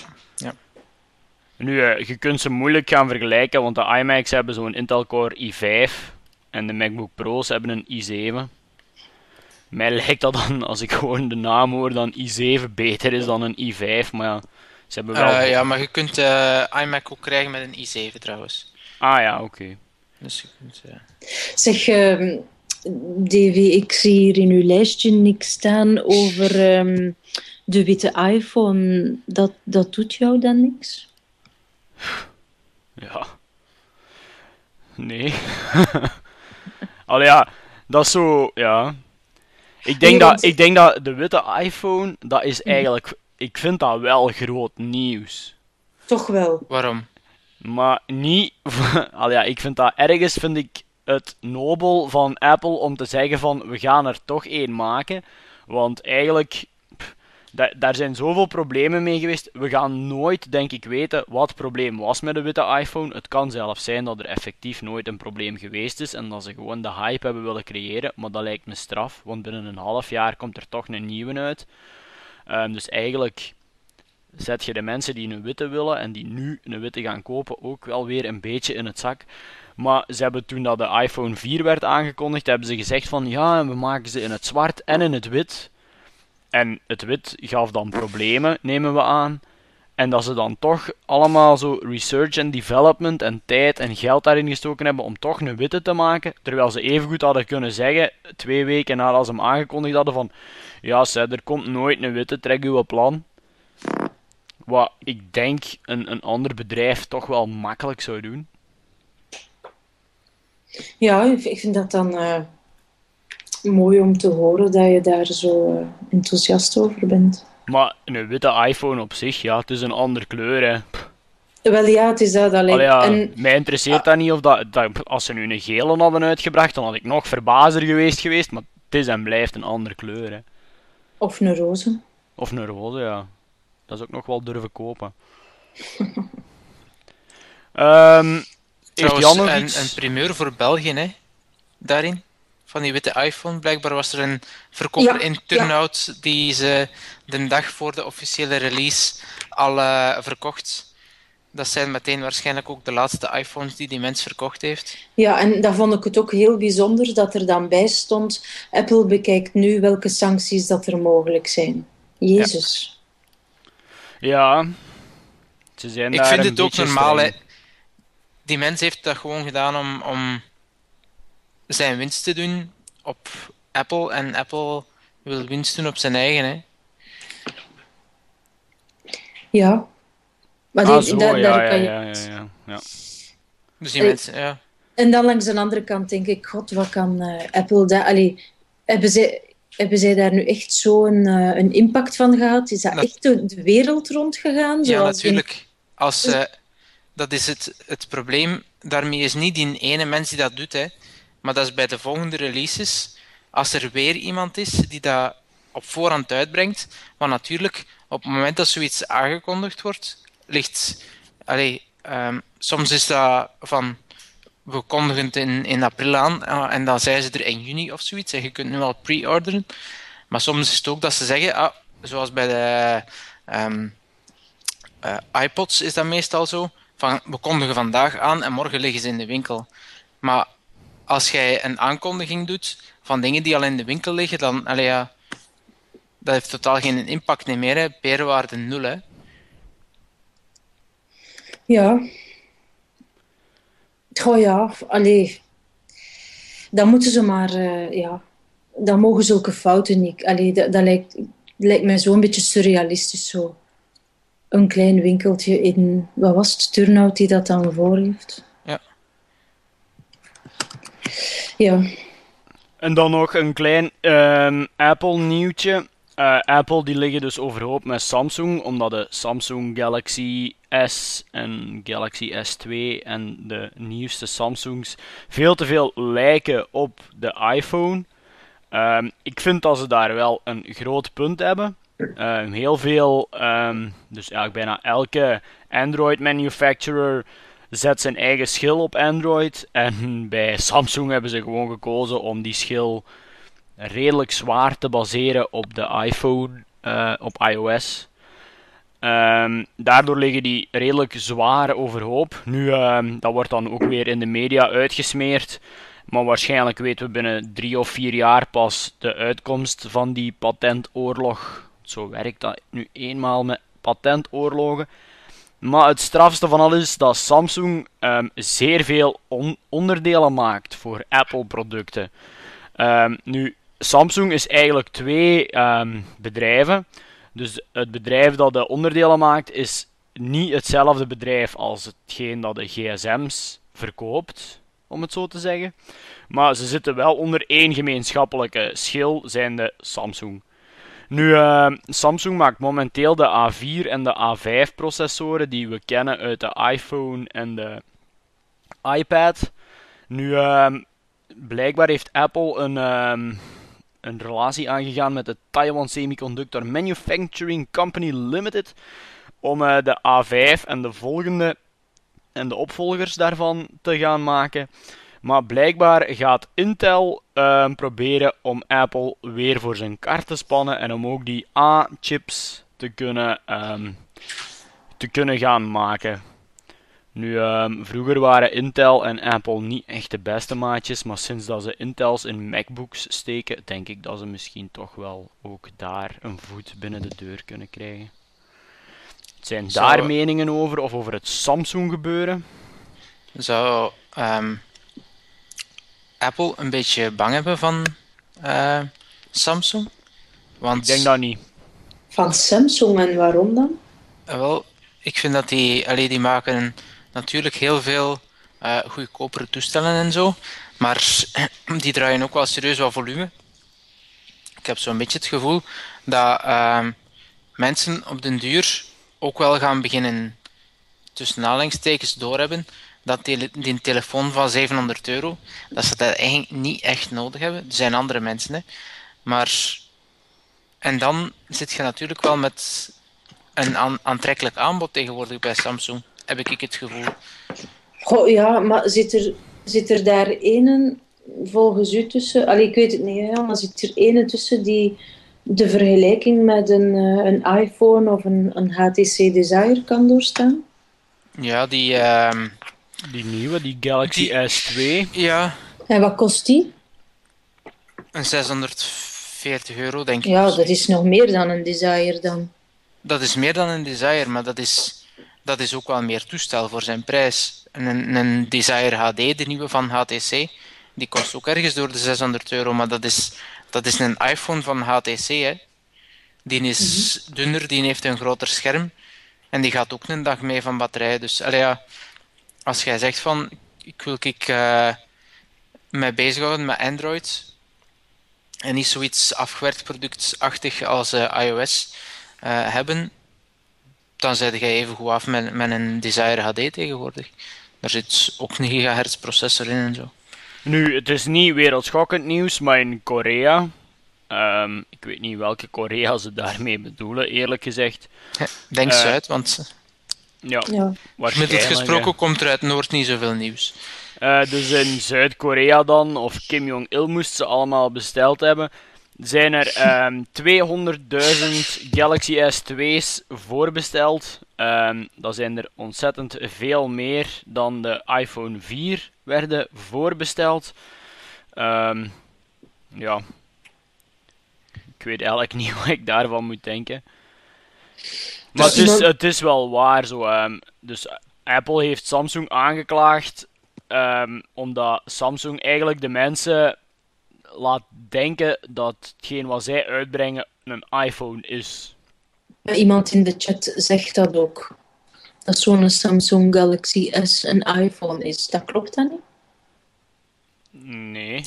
Nu, eh, je kunt ze moeilijk gaan vergelijken, want de iMacs hebben zo'n Intel Core i5 en de MacBook Pro's hebben een i7. Mij lijkt dat dan, als ik gewoon de naam hoor, dan i7 beter is dan een i5, maar ja, ze hebben wel... Eh, ja, maar je kunt eh iMac ook krijgen met een i7 trouwens. Ah ja, oké. Dus je kunt, eh, Zeg, ehm, Davy, ik zie hier in uw lijstje niks staan over ehm, de witte iPhone. Dat, dat doet jou dan niks? Ja. Nee. [laughs] Allee ja, dat is zo, ja. Ik denk, dat, ik denk dat de witte iPhone, dat is eigenlijk, ik vind dat wel groot nieuws. Toch wel. waarom? Maar niet, [laughs] allee ja, ik vind dat ergens, vind ik het nobel van Apple om te zeggen van, we gaan er toch één maken. Want eigenlijk, da- daar zijn zoveel problemen mee geweest. We gaan nooit, denk ik, weten wat het probleem was met de witte iPhone. Het kan zelfs zijn dat er effectief nooit een probleem geweest is en dat ze gewoon de hype hebben willen creëren. Maar dat lijkt me straf, want binnen een half jaar komt er toch een nieuwe uit. Ehm, dus eigenlijk zet je de mensen die een witte willen en die nu een witte gaan kopen ook wel weer een beetje in het zak. Maar ze hebben toen dat de iPhone 4 werd aangekondigd, hebben ze gezegd van ja, we maken ze in het zwart en in het wit. En het wit gaf dan problemen, nemen we aan. En dat ze dan toch allemaal zo research en development en tijd en geld daarin gestoken hebben om toch een witte te maken. Terwijl ze evengoed hadden kunnen zeggen, twee weken nadat ze hem aangekondigd hadden, van ja, zei, er komt nooit een witte, trek uw plan. Wat ik denk een, een ander bedrijf toch wel makkelijk zou doen. Ja, ik ik vind dat dan eh, mooi om te horen dat je daar zo eh, enthousiast over bent. Maar een witte iPhone op zich, ja, het is een andere kleur. Hè. Wel ja, het is dat alleen. Allee, ja, En Mij interesseert dat niet of dat, dat. Als ze nu een gele hadden uitgebracht, dan had ik nog verbazer geweest geweest. Maar het is en blijft een andere kleur. Hè. Of een roze. Of een roze, ja. Dat is ook nog wel durven kopen. [laughs] Ehm heeft Trouwens, Jan nog een, iets? een primeur voor België, hè, daarin. Van die witte iPhone. Blijkbaar was er een verkoper Ja, in Turnhout die ze de dag voor de officiële release al eh, verkocht. Dat zijn meteen waarschijnlijk ook de laatste iPhones die die mens verkocht heeft. Ja, en dat vond ik het ook heel bijzonder dat er dan bij stond: Apple bekijkt nu welke sancties dat er mogelijk zijn. Jezus. Ja. Ze zijn Ik daar vind een het ook normaal. Die mens heeft dat gewoon gedaan om, om zijn winst te doen op Apple. En Apple wil winst doen op zijn eigen. Hè. Ja. Maar Ah, die- zo, daar- ja, daar ja, kan je- ja, ja, ja, ja. Dus die Eh, mensen, ja. En dan langs de andere kant denk ik, god, wat kan eh, Apple daar... Allee, hebben zij, hebben zij daar nu echt zo'n eh, een impact van gehad? Is dat Dat- echt de, de wereld rondgegaan? Ja, natuurlijk. Als, eh, dat is het, het probleem. Daarmee is niet die ene mens die dat doet, hè. Maar dat is bij de volgende releases. Als er weer iemand is die dat op voorhand uitbrengt. Want natuurlijk, op het moment dat zoiets aangekondigd wordt, ligt. Allee, ehm, soms is dat van. We kondigen het in, in april aan ah, en dan zijn ze er in juni of zoiets. En je kunt nu al pre-orderen. Maar soms is het ook dat ze zeggen, ah, zoals bij de ehm, eh, iPods is dat meestal zo. Van, we kondigen vandaag aan en morgen liggen ze in de winkel. Maar als jij een aankondiging doet van dingen die al in de winkel liggen, dan allee, ja, dat heeft totaal geen impact meer. Hè. Peerwaarde nul. Ja. Goh ja, allee. dan moeten ze maar, uh, ja, dan mogen zulke fouten niet. Allee, dat, lijkt, lijkt mij zo'n beetje surrealistisch zo. Een klein winkeltje in, wat was het, Turnhout die dat dan voor heeft. Ja. En dan nog een klein um, Apple-nieuwtje. Uh, Apple die liggen dus overhoop met Samsung, omdat de Samsung Galaxy S en Galaxy S2 en de nieuwste Samsungs veel te veel lijken op de iPhone. Um, ik vind dat ze daar wel een groot punt hebben. Um, heel veel, dus eigenlijk bijna elke Android manufacturer zet zijn eigen schil op Android. En bij Samsung hebben ze gewoon gekozen om die schil redelijk zwaar te baseren op de iPhone, uh, op iOS. Um, daardoor liggen die redelijk zwaar overhoop. Nu, um, dat wordt dan ook weer in de media uitgesmeerd. Maar waarschijnlijk weten we binnen drie of vier jaar pas de uitkomst van die patentoorlog. Zo werkt dat nu eenmaal met patentoorlogen. Maar het strafste van alles is dat Samsung um, zeer veel on onderdelen maakt voor Apple-producten. nu, Samsung is eigenlijk twee um, bedrijven. Dus het bedrijf dat de onderdelen maakt is niet hetzelfde bedrijf als hetgeen dat de gsm's verkoopt, om het zo te zeggen. Maar ze zitten wel onder één gemeenschappelijke schil, zijnde Samsung. Nu, uh, Samsung maakt momenteel de A4 en de A5 processoren die we kennen uit de iPhone en de iPad. Nu, uh, blijkbaar heeft Apple een, uh, een relatie aangegaan met de Taiwan Semiconductor Manufacturing Company Limited om uh, de A5 en de volgende en de opvolgers daarvan te gaan maken. Maar blijkbaar gaat Intel uh, proberen om Apple weer voor zijn kaart te spannen en om ook die A-chips te kunnen, um, te kunnen gaan maken. Nu, um, vroeger waren Intel en Apple niet echt de beste maatjes, maar sinds dat ze Intels in MacBooks steken, denk ik dat ze misschien toch wel ook daar een voet binnen de deur kunnen krijgen. Zijn Zou... daar meningen over of over het Samsung gebeuren? Zou um, Apple een beetje bang hebben van uh, Samsung? Want... Ik denk dat niet. Van Samsung en waarom dan? Uh, wel, ik vind dat die, allee, die maken natuurlijk heel veel uh, goedkopere toestellen en zo. Maar [clears throat] die draaien ook wel serieus wat volume. Ik heb zo'n beetje het gevoel dat uh, mensen op den duur ook wel gaan beginnen tussen aanhalingstekens doorhebben dat die, die telefoon van 700 euro, dat ze dat eigenlijk niet echt nodig hebben. Er zijn andere mensen, hè. Maar... En dan zit je natuurlijk wel met een aantrekkelijk aanbod tegenwoordig bij Samsung heb ik het gevoel. Goh, ja, maar zit er, zit er daar ene volgens u tussen? Allee, ik weet het niet, hè, maar zit er ene tussen die de vergelijking met een, eh, een iPhone of een, een HTC Desire kan doorstaan? Ja, die... Uh, die nieuwe, die Galaxy S2. Ja. En wat kost die? Een 640 euro, denk ik. Ja, dat is nog meer dan een Desire dan. Dat is meer dan een Desire, maar dat is dat is ook wel meer toestel voor zijn prijs. Een, een Desire HD, de nieuwe van HTC, die kost ook ergens door de 600 euro, maar dat is, dat is een iPhone van HTC. Hè. Die is mhm. dunner, die heeft een groter scherm en die gaat ook een dag mee van batterij. Dus allee, ja, als jij zegt van ik wil ik uh, mij bezighouden met Android en niet zoiets afgewerkt productachtig als uh, iOS uh, hebben, dan zet je even goed af met, met een Desire HD tegenwoordig. Daar zit ook een gigahertz processor in en zo. Nu, het is niet wereldschokkend nieuws, maar in Korea, um, ik weet niet welke Korea ze daarmee bedoelen, eerlijk gezegd. denk uh, Zuid, want ja, ja. met het gesproken komt er uit Noord niet zoveel nieuws. Uh, dus in Zuid-Korea dan, of Kim Jong-il moest ze allemaal besteld hebben zijn er um, ehm, [laughs] 200.000 Galaxy S2's voorbesteld. Um, dat zijn er ontzettend veel meer dan de iPhone 4 werden voorbesteld. Um, ja, ik weet eigenlijk [laughs] niet wat ik daarvan moet denken. Maar het is, het is wel waar zo. dus Apple heeft Samsung aangeklaagd ehm, omdat Samsung eigenlijk de mensen laat denken dat hetgeen wat zij uitbrengen een iPhone is. Iemand in de chat zegt dat ook. Dat zo'n Samsung Galaxy S een iPhone is. Dat klopt dan niet? Nee.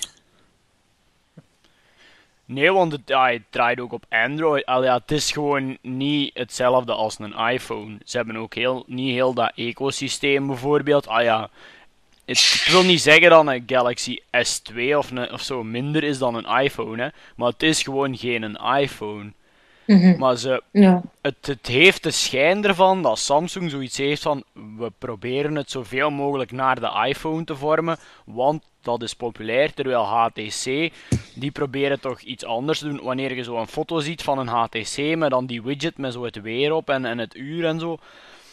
Nee, want het, draait ook op Android. Al het is gewoon niet hetzelfde als een iPhone. Ze hebben ook heel, niet heel dat ecosysteem bijvoorbeeld. Ah ja, het, ik wil niet zeggen dat een Galaxy S2 of, een, of zo minder is dan een iPhone, hè, maar het is gewoon geen een iPhone. Mhm. Maar ze, Ja. het, het heeft de schijn ervan dat Samsung zoiets heeft van we proberen het zoveel mogelijk naar de iPhone te vormen, want dat is populair. Terwijl HTC, die proberen toch iets anders te doen. Wanneer je zo een foto ziet van een HTC met dan die widget met zo het weer op en, en het uur en zo,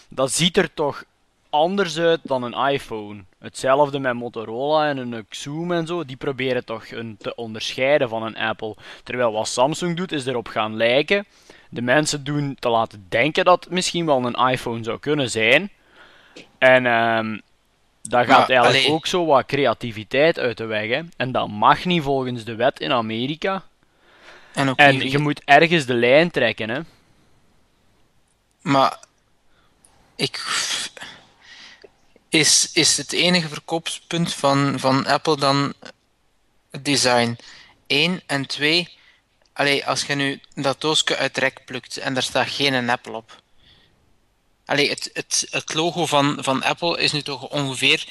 dat ziet er toch anders uit dan een iPhone. Hetzelfde met Motorola en een Xoom en zo, die proberen toch een te onderscheiden van een Apple. Terwijl wat Samsung doet, is erop gaan lijken. De mensen doen te laten denken dat het misschien wel een iPhone zou kunnen zijn. En ehm daar gaat eigenlijk allee. ook zo wat creativiteit uit de weg. Hè. En dat mag niet volgens de wet in Amerika. En ook En je moet ergens de lijn trekken. Hè. Maar ik. Is, is het enige verkoopspunt van, van Apple dan design? Eén en twee. Allee, als je nu dat doosje uit rek plukt en daar staat geen Apple op. Allee, het, het, het logo van, van Apple is nu toch ongeveer,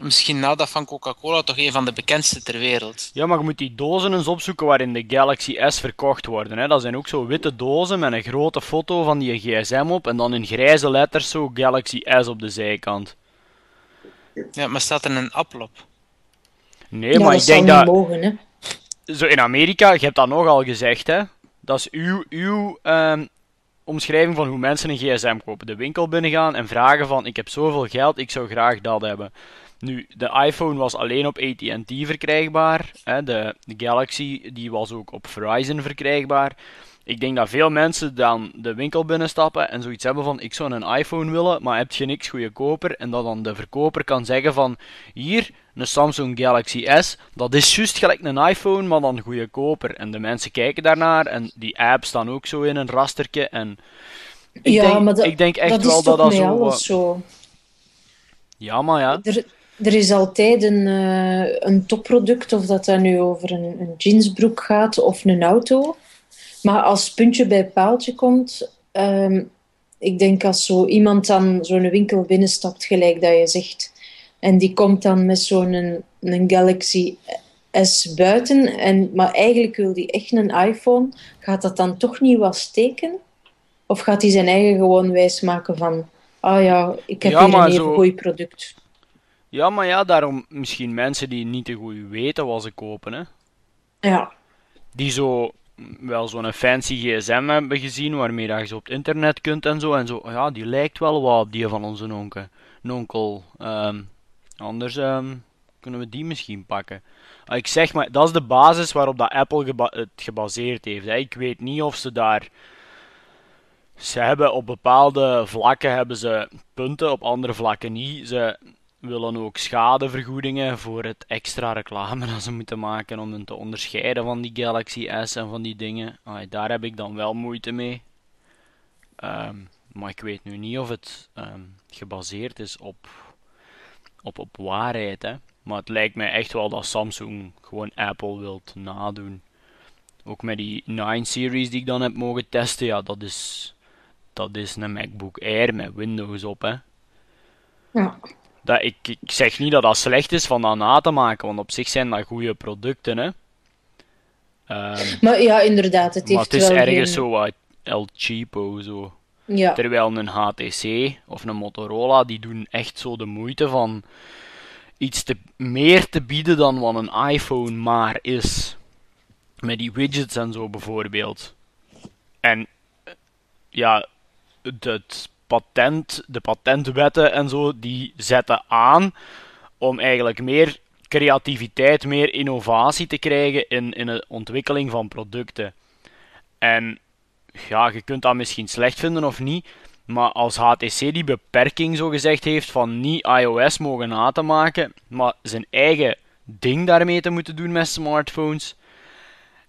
misschien na dat van Coca-Cola, toch een van de bekendste ter wereld. Ja, maar je moet die dozen eens opzoeken waarin de Galaxy S verkocht worden. Hè. Dat zijn ook zo witte dozen met een grote foto van die gsm op en dan in grijze letters zo Galaxy S op de zijkant. Ja, maar staat er een Apple op? Nee, ja, maar dat ik denk dat... niet mogen, hè. Zo in Amerika, je hebt dat nogal gezegd, hè. Dat is uw, uw ehm, omschrijving van hoe mensen een gsm kopen. De winkel binnengaan en vragen van, ik heb zoveel geld, ik zou graag dat hebben. Nu, de iPhone was alleen op AT&T verkrijgbaar. Hè. De, de Galaxy, die was ook op Verizon verkrijgbaar. Ik denk dat veel mensen dan de winkel binnenstappen en zoiets hebben van, ik zou een iPhone willen, maar heb je niks goedkoper? En dat dan de verkoper kan zeggen van, hier, een Samsung Galaxy S, dat is juist gelijk een iPhone, maar dan goedkoper. En de mensen kijken daarnaar en die apps staan ook zo in een rastertje. En ik, ja, denk, maar dat, ik denk echt dat wel is dat dat zo... wat- zo. Ja, maar ja. Er, er is altijd een, eh, een topproduct, of dat dan nu over een, een jeansbroek gaat of een auto. Maar als puntje bij paaltje komt, ehm, ik denk als zo iemand dan zo'n winkel binnenstapt, gelijk dat je zegt, en die komt dan met zo'n een, een Galaxy S buiten, en, maar eigenlijk wil die echt een iPhone, gaat dat dan toch niet wat steken? Of gaat hij zijn eigen gewoon wijsmaken van, ah ja, ik heb Ja, hier een zo- goed product. Ja, maar ja, daarom misschien mensen die niet te goed weten wat ze kopen, hè. Ja. Die zo wel zo'n fancy gsm hebben gezien, waarmee je zo op het internet kunt en zo. En zo, ja, die lijkt wel wat op die van onze onkel. onkel. Ehm, anders ehm, kunnen we die misschien pakken. Ah, Ik zeg maar, dat is de basis waarop dat Apple het gebaseerd heeft. Ik weet niet of ze daar... Ze hebben op bepaalde vlakken hebben ze punten, op andere vlakken niet. Ze willen ook schadevergoedingen voor het extra reclame dat ze moeten maken om hen te onderscheiden van die Galaxy S en van die dingen. Ah, daar heb ik dan wel moeite mee. Ehm, maar ik weet nu niet of het ehm, gebaseerd is op, op, op waarheid. Hè. Maar het lijkt mij echt wel dat Samsung gewoon Apple wilt nadoen. Ook met die 9-series die ik dan heb mogen testen, ja, dat is, dat is een MacBook Air met Windows op. Hè. Ja. Dat, ik, ik zeg niet dat dat slecht is van dat na te maken, want op zich zijn dat goede producten. Hè. Ehm, Maar ja, inderdaad, het maar heeft het is wel ergens geen- zo wat El Cheapo. Zo. Ja, Terwijl een HTC of een Motorola, die doen echt zo de moeite van iets te, meer te bieden dan wat een iPhone maar is. Met die widgets en zo bijvoorbeeld. En eh, ja, het patent, de patentwetten en zo, die zetten aan om eigenlijk meer creativiteit, meer innovatie te krijgen in, in de ontwikkeling van producten. En ja, je kunt dat misschien slecht vinden of niet, Maar als HTC die beperking zo gezegd heeft van niet iOS mogen na te maken, maar zijn eigen ding daarmee te moeten doen met smartphones,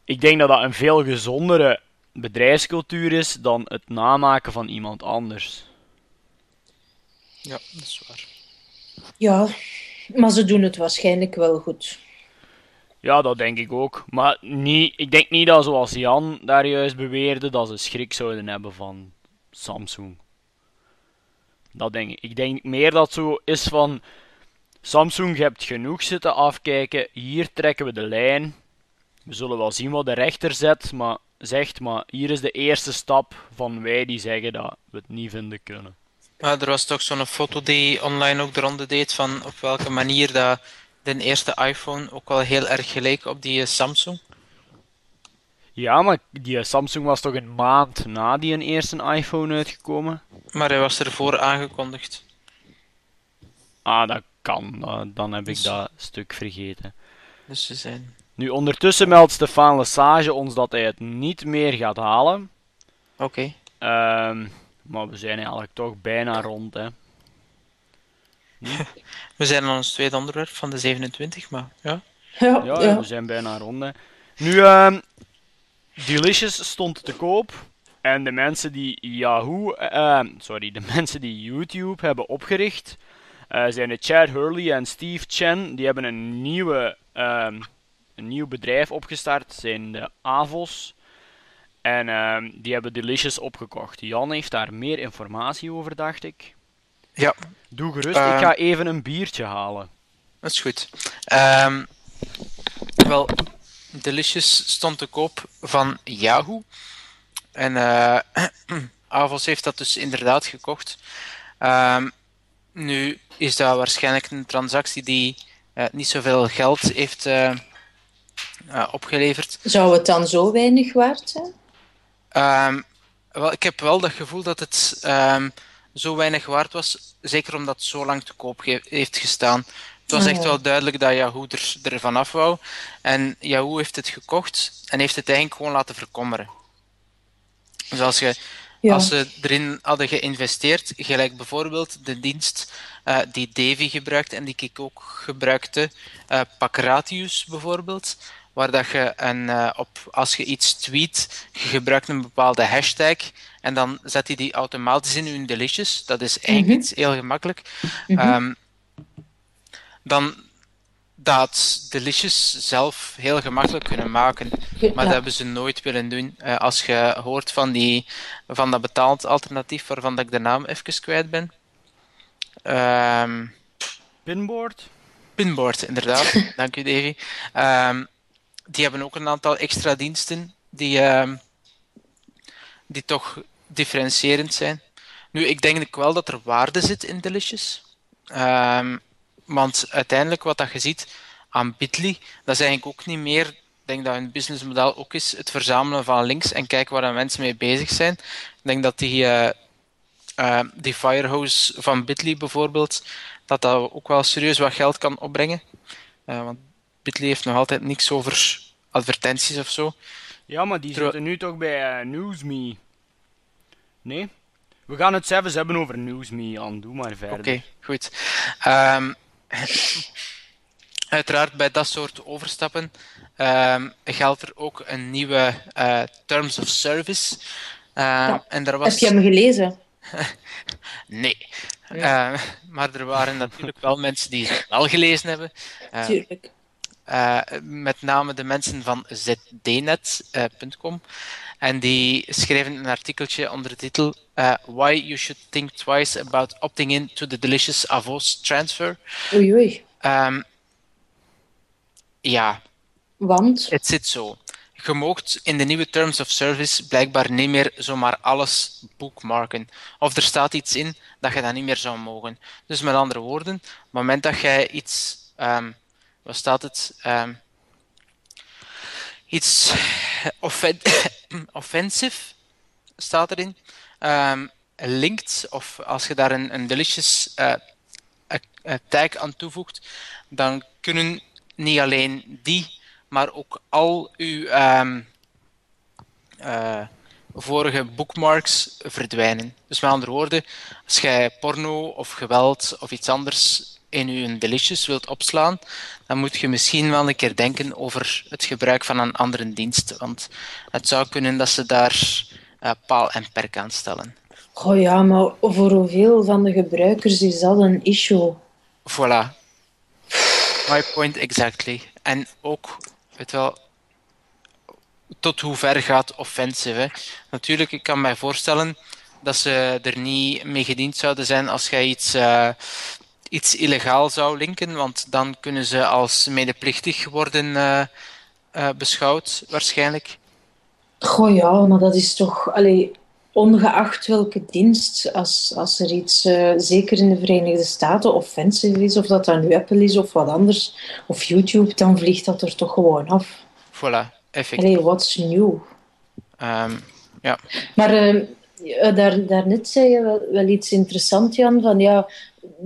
ik denk dat dat een veel gezondere bedrijfscultuur is dan het namaken van iemand anders. Ja, dat is waar. Ja, maar ze doen het waarschijnlijk wel goed. Ja, dat denk ik ook. Maar niet, ik denk niet dat, zoals Jan daar juist beweerde, dat ze schrik zouden hebben van Samsung. Dat denk ik. Ik denk meer dat zo is van... Samsung, je hebt genoeg zitten afkijken. Hier trekken we de lijn. We zullen wel zien wat de rechter zet, maar, zegt, maar hier is de eerste stap van wij die zeggen dat we het niet vinden kunnen. Maar er was toch zo'n foto die online ook de ronde deed van op welke manier dat de eerste iPhone ook wel heel erg geleek op die Samsung. Ja, maar die Samsung was toch een maand na die een eerste iPhone uitgekomen? Maar hij was ervoor aangekondigd. Ah, dat kan. Dan heb ik dat stuk vergeten. Dus ze zijn... Nu, ondertussen meldt Stefan Lesage ons dat hij het niet meer gaat halen. Oké. Ehm, maar we zijn eigenlijk toch bijna rond, hè. [laughs] we zijn aan ons tweede onderwerp van de 27, maar ja. Ja, Ja, ja. we zijn bijna rond, hè. Nu, ehm Delicious stond te koop. En de mensen die Yahoo, ehm, sorry, de [laughs] mensen die YouTube hebben opgericht, eh, zijn de Chad Hurley en Steve Chen. Die hebben een, nieuwe, ehm, een nieuw bedrijf opgestart, zijn de Avos. En ehm, die hebben Delicious opgekocht. Jan heeft daar meer informatie over, dacht ik. Ja, Doe gerust, Ehm. ik ga even een biertje halen. dat is goed. Ehm, wel, Delicious stond te koop van Yahoo. En eh [clears throat] Avos heeft dat dus inderdaad gekocht. Ehm, nu is dat waarschijnlijk een transactie die eh, niet zoveel geld heeft eh, eh, opgeleverd. Zou het dan zo weinig waard zijn? Ehm, wel, ik heb wel dat gevoel dat het ehm, zo weinig waard was, zeker omdat het zo lang te koop heeft gestaan. Het was echt wel duidelijk dat Yahoo er, ervan af wou. En Yahoo heeft het gekocht en heeft het eigenlijk gewoon laten verkommeren. Dus als, je, Ja. als ze erin hadden geïnvesteerd, gelijk bijvoorbeeld de dienst eh, die Davy gebruikt en die ik ook gebruikte, Pacratius bijvoorbeeld, waar dat je een, eh, op, als je iets tweet, je gebruikt een bepaalde hashtag en dan zet hij die automatisch in je delicious. Dat is eigenlijk iets heel gemakkelijk. Ehm, dan dat delicious zelf heel gemakkelijk kunnen maken. Maar ja. dat hebben ze nooit willen doen. Eh, als je hoort van, die, van dat betaald alternatief waarvan dat ik de naam even kwijt ben. Ehm, Pinboard? Pinboard, inderdaad. [laughs] Dank u, Davy. Ehm, die hebben ook een aantal extra diensten die, ehm, die toch differentiërend zijn. Nu, ik denk wel dat er waarde zit in Delicious. Ehm, want uiteindelijk wat dat je ziet aan Bitly, dat is eigenlijk ook niet meer, ik denk dat hun businessmodel ook is, het verzamelen van links en kijken waar de mensen mee bezig zijn. Ik denk dat die, eh, eh, die Firehose van Bitly bijvoorbeeld, dat dat ook wel serieus wat geld kan opbrengen. Eh, want Bitly heeft nog altijd niks over advertenties of zo. Ja, maar die Terwijl- zitten nu toch bij eh, NewsMe. Nee? We gaan het zelfs hebben over NewsMe, Jan. Doe maar verder. Oké, goed. Ehm, [clears throat] uiteraard bij dat soort overstappen ehm, geldt er ook een nieuwe eh, Terms of Service. Ehm, en daar was... Heb je hem gelezen? [laughs] Nee. Ehm, maar er waren natuurlijk wel mensen die het wel gelezen hebben. Tuurlijk. Eh, met name de mensen van zdnet.com. en die schreven een artikeltje onder de titel eh, Why you should think twice about opting in to the delicious Avos transfer. Oei, oei. Ehm, ja, Want? het zit zo. Je moogt in de nieuwe Terms of Service blijkbaar niet meer zomaar alles bookmarken. Of er staat iets in dat je dat niet meer zou mogen. Dus met andere woorden, op het moment dat jij iets... ehm, staat het? Ehm, iets offen [clears throat] offensive staat erin. ehm, linkt, of als je daar een, een delicious eh, tag aan toevoegt, dan kunnen niet alleen die, maar ook al uw, ehm, eh, vorige bookmarks verdwijnen. Dus met andere woorden, als jij porno of geweld of iets anders in je delicious wilt opslaan, dan moet je misschien wel een keer denken over het gebruik van een andere dienst. Want het zou kunnen dat ze daar uh, paal en perk aan stellen. Oh ja, maar voor hoeveel van de gebruikers is dat een issue? Voilà. My point exactly. En ook, weet wel, tot hoe ver gaat offensive? Natuurlijk, ik kan mij voorstellen dat ze er niet mee gediend zouden zijn als jij iets, uh, iets illegaal zou linken, want dan kunnen ze als medeplichtig worden uh, uh, beschouwd, waarschijnlijk. Goh ja, maar dat is toch... Allee, ongeacht welke dienst, als, als er iets, uh, zeker in de Verenigde Staten, offensive is, of dat dan nu Apple is of wat anders, of YouTube, dan vliegt dat er toch gewoon af. Voilà, effectief. Allee, what's new? Um, ja. Maar daar, daarnet zei je wel, wel, iets interessants, Jan, van ja,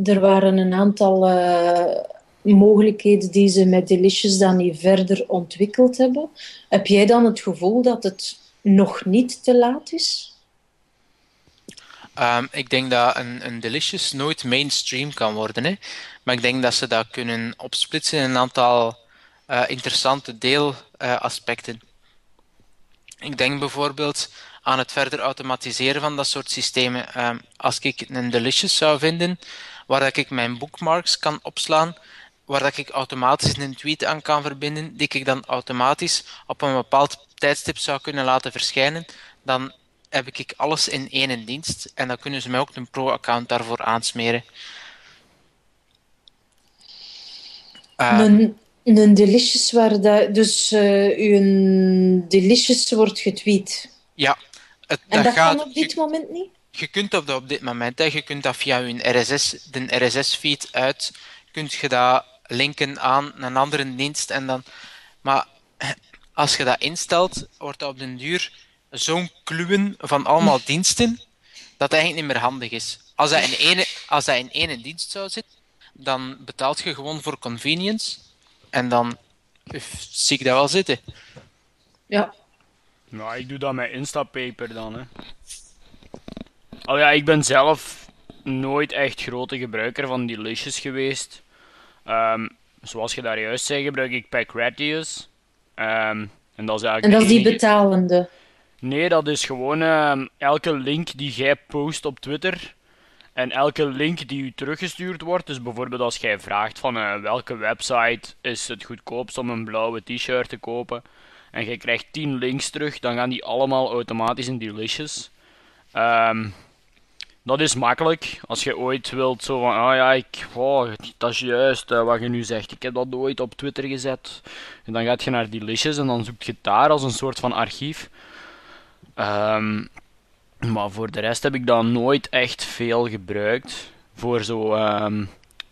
er waren een aantal uh, mogelijkheden die ze met Delicious dan niet verder ontwikkeld hebben. Heb jij dan het gevoel dat het nog niet te laat is? Um, ik denk dat een, een Delicious nooit mainstream kan worden. Hè? Maar ik denk dat ze dat kunnen opsplitsen in een aantal uh, interessante deelaspecten. Ik denk bijvoorbeeld aan het verder automatiseren van dat soort systemen. Um, als ik een Delicious zou vinden, waar dat ik mijn bookmarks kan opslaan, waar dat ik automatisch een tweet aan kan verbinden, die ik dan automatisch op een bepaald tijdstip zou kunnen laten verschijnen, dan heb ik alles in één dienst en dan kunnen ze mij ook een pro-account daarvoor aansmeren. Uh, een, een delicious waar dat, dus uh, uw delicious wordt getweet. Ja. Het, en dat, dat gaat, kan op dit moment niet? Je kunt dat op dit moment, hè, je kunt dat via je RSS, de RSS-feed uit, kunt je dat linken aan een andere dienst en dan... Maar als je dat instelt, wordt dat op den duur zo'n kluwen van allemaal diensten, dat eigenlijk niet meer handig is. Als dat in ene, als dat in ene dienst zou zitten, dan betaalt je gewoon voor convenience. En dan zie ik dat wel zitten. Ja. Nou, ik doe dat met Instapaper dan, hè. Oh ja, ik ben zelf nooit echt grote gebruiker van die listjes geweest. Um, zoals je daar juist zei, gebruik ik Packratius. Um, en dat is eigenlijk... En dat is die betalende. Nee, dat is gewoon uh, elke link die jij post op Twitter. En elke link die u teruggestuurd wordt, dus bijvoorbeeld als jij vraagt van uh, welke website is het goedkoopst om een blauwe t-shirt te kopen, en je krijgt 10 links terug, dan gaan die allemaal automatisch in Delicious. Um, dat is makkelijk. Als je ooit wilt zo van, ah ja, ik, oh, dat is juist uh, wat je nu zegt. Ik heb dat ooit op Twitter gezet. En dan gaat je naar Delicious en dan zoekt je daar als een soort van archief. Um, maar voor de rest heb ik dat nooit echt veel gebruikt. Voor zo um,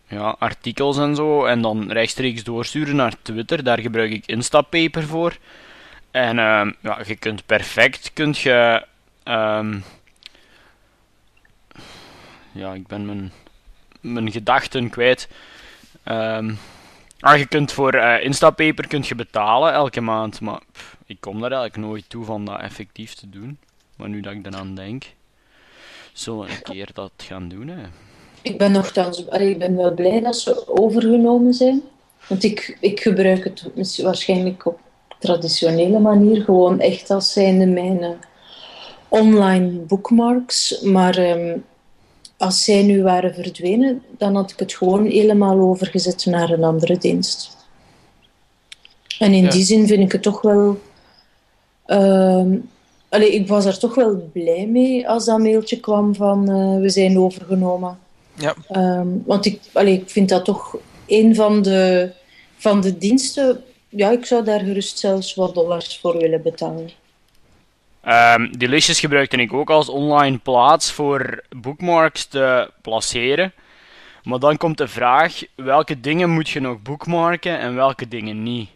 ja, artikels en zo. En dan rechtstreeks doorsturen naar Twitter. Daar gebruik ik Instapaper voor. En um, ja, je kunt perfect, kunt je... ja, ik ben mijn, mijn gedachten kwijt. Um, ah, je kunt voor uh, Instapaper kunt je betalen elke maand, maar pff, ik kom daar eigenlijk nooit toe van dat effectief te doen. Maar nu dat ik eraan denk, zullen we een [laughs] keer dat gaan doen. Hè. Ik ben nogthans, ik ben wel blij dat ze overgenomen zijn. Want ik, ik gebruik het waarschijnlijk op traditionele manier, gewoon echt als zijnde mijn uh, online bookmarks. Maar um, als zij nu waren verdwenen, dan had ik het gewoon helemaal overgezet naar een andere dienst. En in ja. die zin vind ik het toch wel allee, ik was er toch wel blij mee als dat mailtje kwam van uh, we zijn overgenomen. Ja. Um, want ik, allee, ik vind dat toch een van de, van de diensten. Ja, ik zou daar gerust zelfs wat dollars voor willen betalen. Um, Delicious gebruikte ik ook als online plaats voor bookmarks te placeren. Maar dan komt de vraag: welke dingen moet je nog bookmarken en welke dingen niet?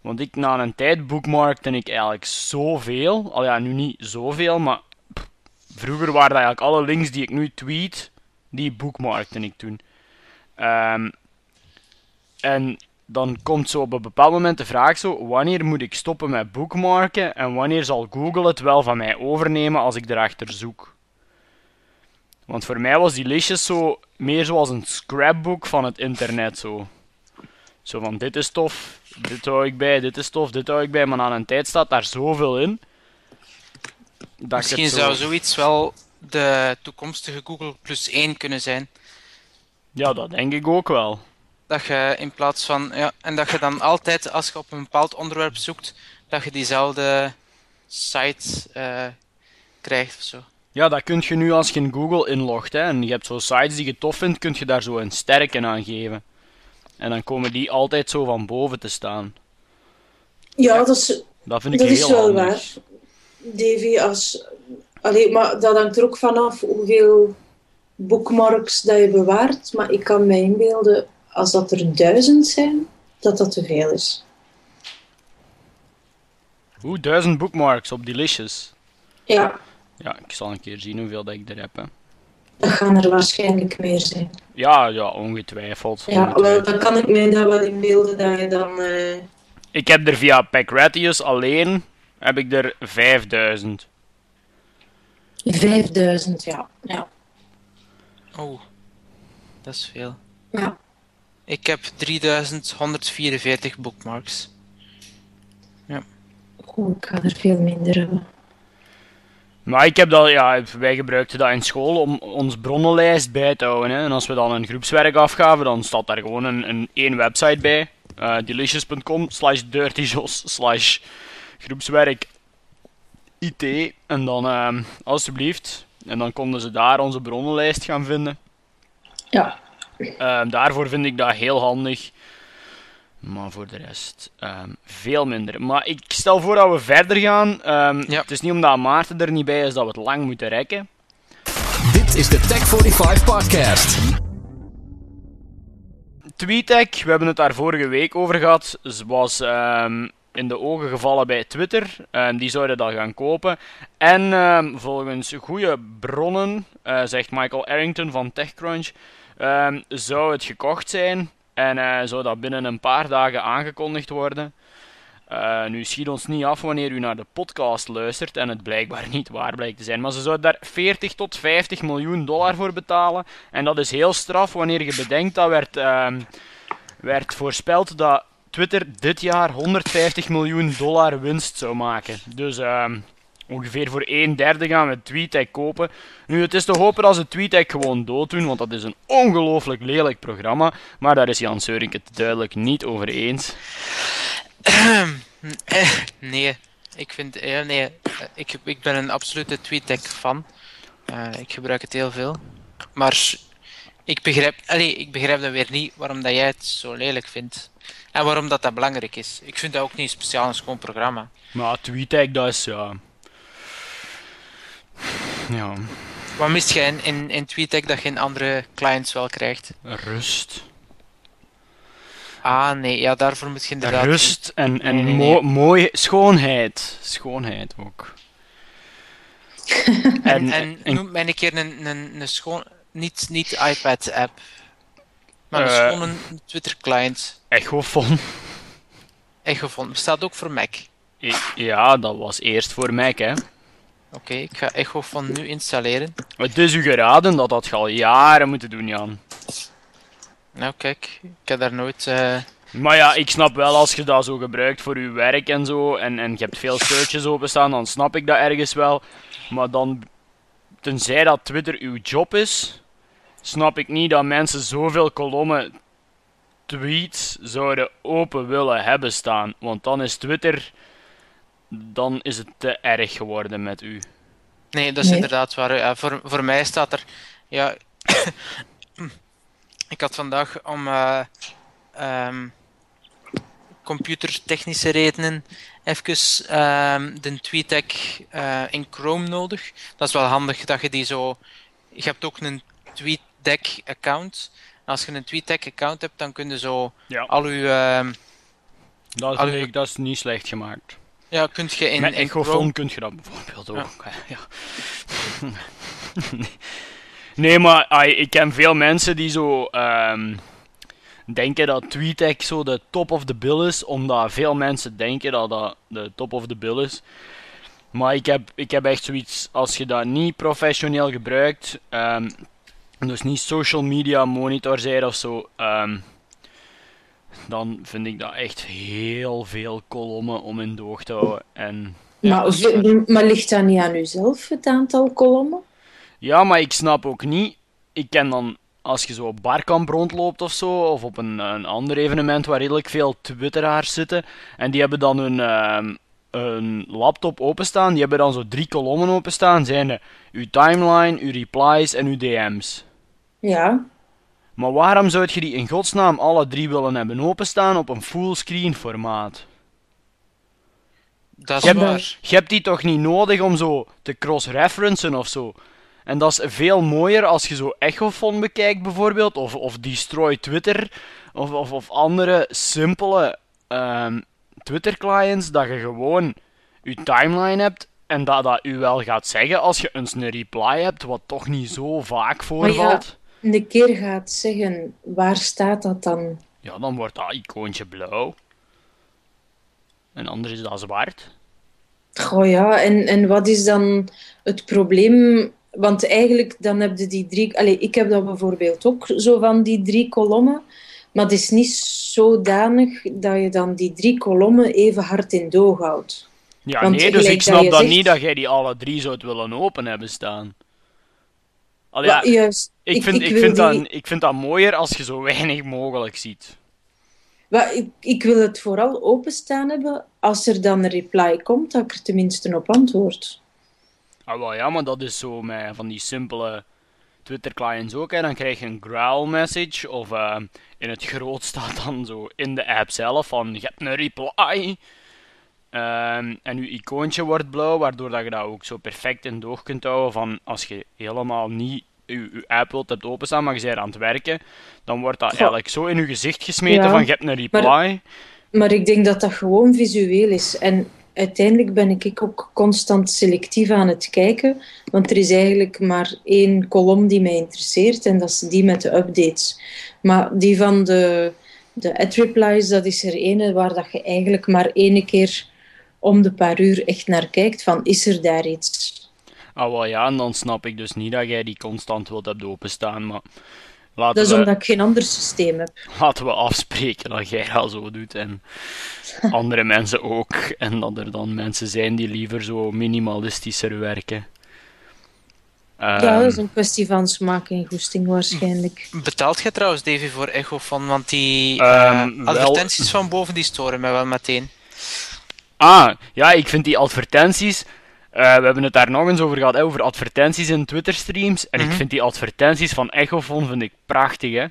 Want ik na een tijd bookmarkte ik eigenlijk zoveel. Al ja, nu niet zoveel, maar vroeger waren dat eigenlijk alle links die ik nu tweet, die bookmarkte ik toen. Um, en dan komt zo op een bepaald moment de vraag zo, wanneer moet ik stoppen met bookmarken en wanneer zal Google het wel van mij overnemen als ik erachter zoek? Want voor mij was die listjes zo meer zoals een scrapbook van het internet zo. Zo van dit is tof, dit hou ik bij, dit is tof, dit hou ik bij, maar na een tijd staat daar zoveel in. Dat Misschien zo... zou zoiets wel de toekomstige Google plus 1 kunnen zijn. Ja, dat denk ik ook wel. Dat je in plaats van, ja, en dat je dan altijd, als je op een bepaald onderwerp zoekt, dat je diezelfde site eh, krijgt of zo. Ja, dat kun je nu als je in Google inlogt hè, en je hebt zo sites die je tof vindt, kun je daar zo een sterk in aan geven. En dan komen die altijd zo van boven te staan. Ja, dat is, Dat vind ik dat heel is wel handig. waar. Davy, als... Allee, maar dat hangt er ook vanaf hoeveel bookmarks dat je bewaart. Maar ik kan me inbeelden, als dat er duizend zijn, dat dat te veel is. Oeh, duizend bookmarks op Delicious. Ja, Ja, ik zal een keer zien hoeveel dat ik er heb. Hè. dat gaan er waarschijnlijk meer zijn. Ja, ja, ongetwijfeld. Ja, wel, dan kan ik me dat wel inbeelden dat je dan... eh, Ik heb er via Packratius alleen heb ik er 5000. 5000, ja. ja. Oh, dat is veel. ja. Ik heb 3144 bookmarks. Oeh, ik ga er veel minder hebben. Maar ik heb dat, ja, wij gebruikten dat in school om ons bronnenlijst bij te houden. Hè. En als we dan een groepswerk afgaven, dan staat daar gewoon een, een één website bij. eh, delicious.com slash dirtyjos slash groepswerk IT. En dan, ehm, alstublieft. En dan konden ze daar onze bronnenlijst gaan vinden. Ja. Ehm, daarvoor vind ik dat heel handig. Maar voor de rest ehm, veel minder. Maar ik stel voor dat we verder gaan. Ehm, Ja. Het is niet omdat Maarten er niet bij is dat we het lang moeten rekken. Dit is de Tech45 Podcast. TweetDeck, we hebben het daar vorige week over gehad, z- was ehm, in de ogen gevallen bij Twitter. Ehm, die zouden dat gaan kopen. En ehm, volgens goede bronnen, eh, zegt Michael Arrington van TechCrunch, ehm, zou het gekocht zijn. En eh, zou dat binnen een paar dagen aangekondigd worden. Eh, nu schiet ons niet af wanneer u naar de podcast luistert en het blijkbaar [laughs] niet waar blijkt te zijn. Maar ze zouden daar 40 tot 50 miljoen dollar voor betalen. En dat is heel straf wanneer je bedenkt dat werd, ehm, werd voorspeld dat Twitter dit jaar 150 miljoen dollar winst zou maken. Dus ehm, ongeveer voor een derde gaan we TweetDeck kopen. Nu, het is te hopen dat ze TweetDeck gewoon dooddoen, want dat is een ongelooflijk lelijk programma. Maar daar is Jan Seurink het duidelijk niet over eens. [clears throat] Eh, nee, ik vind, ja, nee, eh, ik, ik ben een absolute TweetDeck fan. Eh, ik gebruik het heel veel. Maar ik begrijp, allee, ik begrijp dan weer niet waarom dat jij het zo lelijk vindt. En waarom dat, dat belangrijk is. Ik vind dat ook niet speciaal een schoon programma. Maar TweetDeck, dat is ja. Ja, Wat mist jij in, in, in TweetDeck dat je in andere clients wel krijgt? rust. Ah, nee, ja, daarvoor moet je inderdaad... Rust en, en Nee, nee, mo- nee. mooi, schoonheid. Schoonheid ook. [laughs] En, en noem mij een keer een, een, een schoon... Niet, niet iPad-app. Maar een Eh. schone Twitter-client. Echofon. Echt gevonden. Bestaat ook voor Mac. I- Ja, dat was eerst voor Mac, hè. Oké, ik ga Echo van nu installeren. Het is u geraden dat dat je al jaren moeten doen, Jan. Nou, kijk, ik heb daar nooit. eh, Maar ja, ik snap wel als je dat zo gebruikt voor je werk en zo, en, en je hebt veel searches openstaan, dan snap ik dat ergens wel. Maar dan, tenzij dat Twitter uw job is, snap ik niet dat mensen zoveel kolommen tweets zouden open willen hebben staan. Want dan is Twitter, dan is het te erg geworden met u. Nee, dat is Nee. inderdaad waar. Ja, voor, voor mij staat er. Ja, [coughs] ik had vandaag om eh, ehm, computertechnische redenen even ehm, de TweetDeck eh, in Chrome nodig. Dat is wel handig dat je die zo. Je hebt ook een TweetDeck account. En als je een TweetDeck account hebt, dan kun je zo Ja, al je. ehm, dat, al uw- ik, dat is niet slecht gemaakt. Ja, kunt je in, Met Chrome. kun je dat bijvoorbeeld ook. Ja. [laughs] nee, maar ai, ik ken veel mensen die zo. ehm, denken dat TweetDeck zo de top of the bill is, omdat veel mensen denken dat dat de top of the bill is. Maar ik heb, ik heb echt zoiets, als je dat niet professioneel gebruikt, ehm, dus niet social media monitor zijn of zo, ehm, dan vind ik dat echt heel veel kolommen om in doog te houden. En, ja, Maar, v- maar ligt dat niet aan uzelf, het aantal kolommen? Ja, maar ik snap ook niet. Ik ken dan, als je zo op Barkamp rondloopt of zo, of op een, een ander evenement waar redelijk veel Twitteraars zitten, en die hebben dan hun, ehm, een laptop openstaan, die hebben dan zo drie kolommen openstaan, zijn de, uw timeline, uw replies en uw DM's. Ja, Maar waarom zou je die in godsnaam alle drie willen hebben openstaan op een fullscreen formaat? Dat Je is hebt, waar. je hebt die toch niet nodig om zo te cross-referencen of zo. En dat is veel mooier als je zo Echofon bekijkt bijvoorbeeld, of, of Destroy Twitter, of, of, of andere simpele ehm, Twitter-clients, dat je gewoon je timeline hebt en dat dat u wel gaat zeggen als je eens een reply hebt, wat toch niet zo vaak voorvalt. Een keer gaat zeggen, waar staat dat dan? Ja, dan wordt dat icoontje blauw. En anders is dat zwart. Goh ja, en, en wat is dan het probleem? Want eigenlijk dan heb je die drie... Allee, ik heb dat bijvoorbeeld ook, zo van die drie kolommen. Maar het is niet zodanig dat je dan die drie kolommen even hard in doog houdt. Ja, Want nee, dus ik snap dan zegt- niet dat jij die alle drie zou willen open hebben staan. Al ja, juist, ik, vind, ik, vind die- dat, ik vind dat mooier als je zo weinig mogelijk ziet. Maar ik, ik wil het vooral openstaan hebben als er dan een reply komt, dat ik er tenminste op antwoord. Ah, wel ja, maar dat is zo met van die simpele Twitter-clients ook. Hè. Dan krijg je een growl message, of eh, in het groot staat dan zo in de app zelf van je hebt een reply. Ehm, en je icoontje wordt blauw, waardoor dat je dat ook zo perfect in doog kunt houden van als je helemaal niet je, je app wilt hebt openstaan, maar je bent aan het werken, dan wordt dat Goh. eigenlijk zo in je gezicht gesmeten Ja, van je hebt een reply. maar- Maar ik denk dat dat gewoon visueel is. En uiteindelijk ben ik ook constant selectief aan het kijken, want er is eigenlijk maar één kolom die mij interesseert en dat is die met de updates. Maar die van de, de ad replies, dat is er ene waar dat je eigenlijk maar ene keer om de paar uur echt naar kijkt van is er daar iets? Ah, wel ja, en dan snap ik dus niet dat jij die constant wilt hebben openstaan, maar laten Dat is we... omdat ik geen ander systeem heb. laten we afspreken dat jij dat zo doet en [laughs] andere mensen ook. En dat er dan mensen zijn die liever zo minimalistischer werken. ja, Ehm, dat is een kwestie van smaak en goesting waarschijnlijk. Betaalt jij trouwens, Davy, voor Echo van? Want die Ehm, eh, wel- advertenties van boven die storen mij wel meteen. Ah, ja, ik vind die advertenties. eh, we hebben het daar nog eens over gehad, hè, over advertenties in Twitter-streams. En Mhm. ik vind die advertenties van Echofon vind ik prachtig, hè.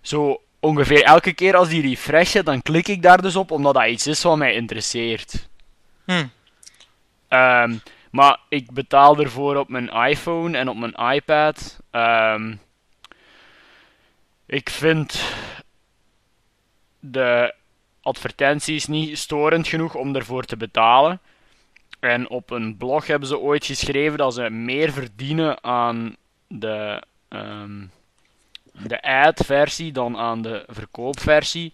Zo ongeveer elke keer als die refreshen, dan klik ik daar dus op, omdat dat iets is wat mij interesseert. Hm. Maar ik betaal ervoor op mijn iPhone en op mijn iPad. Ehm, ik vind de advertenties niet storend genoeg om ervoor te betalen. En op een blog hebben ze ooit geschreven dat ze meer verdienen aan de, ehm, de ad-versie dan aan de verkoopversie.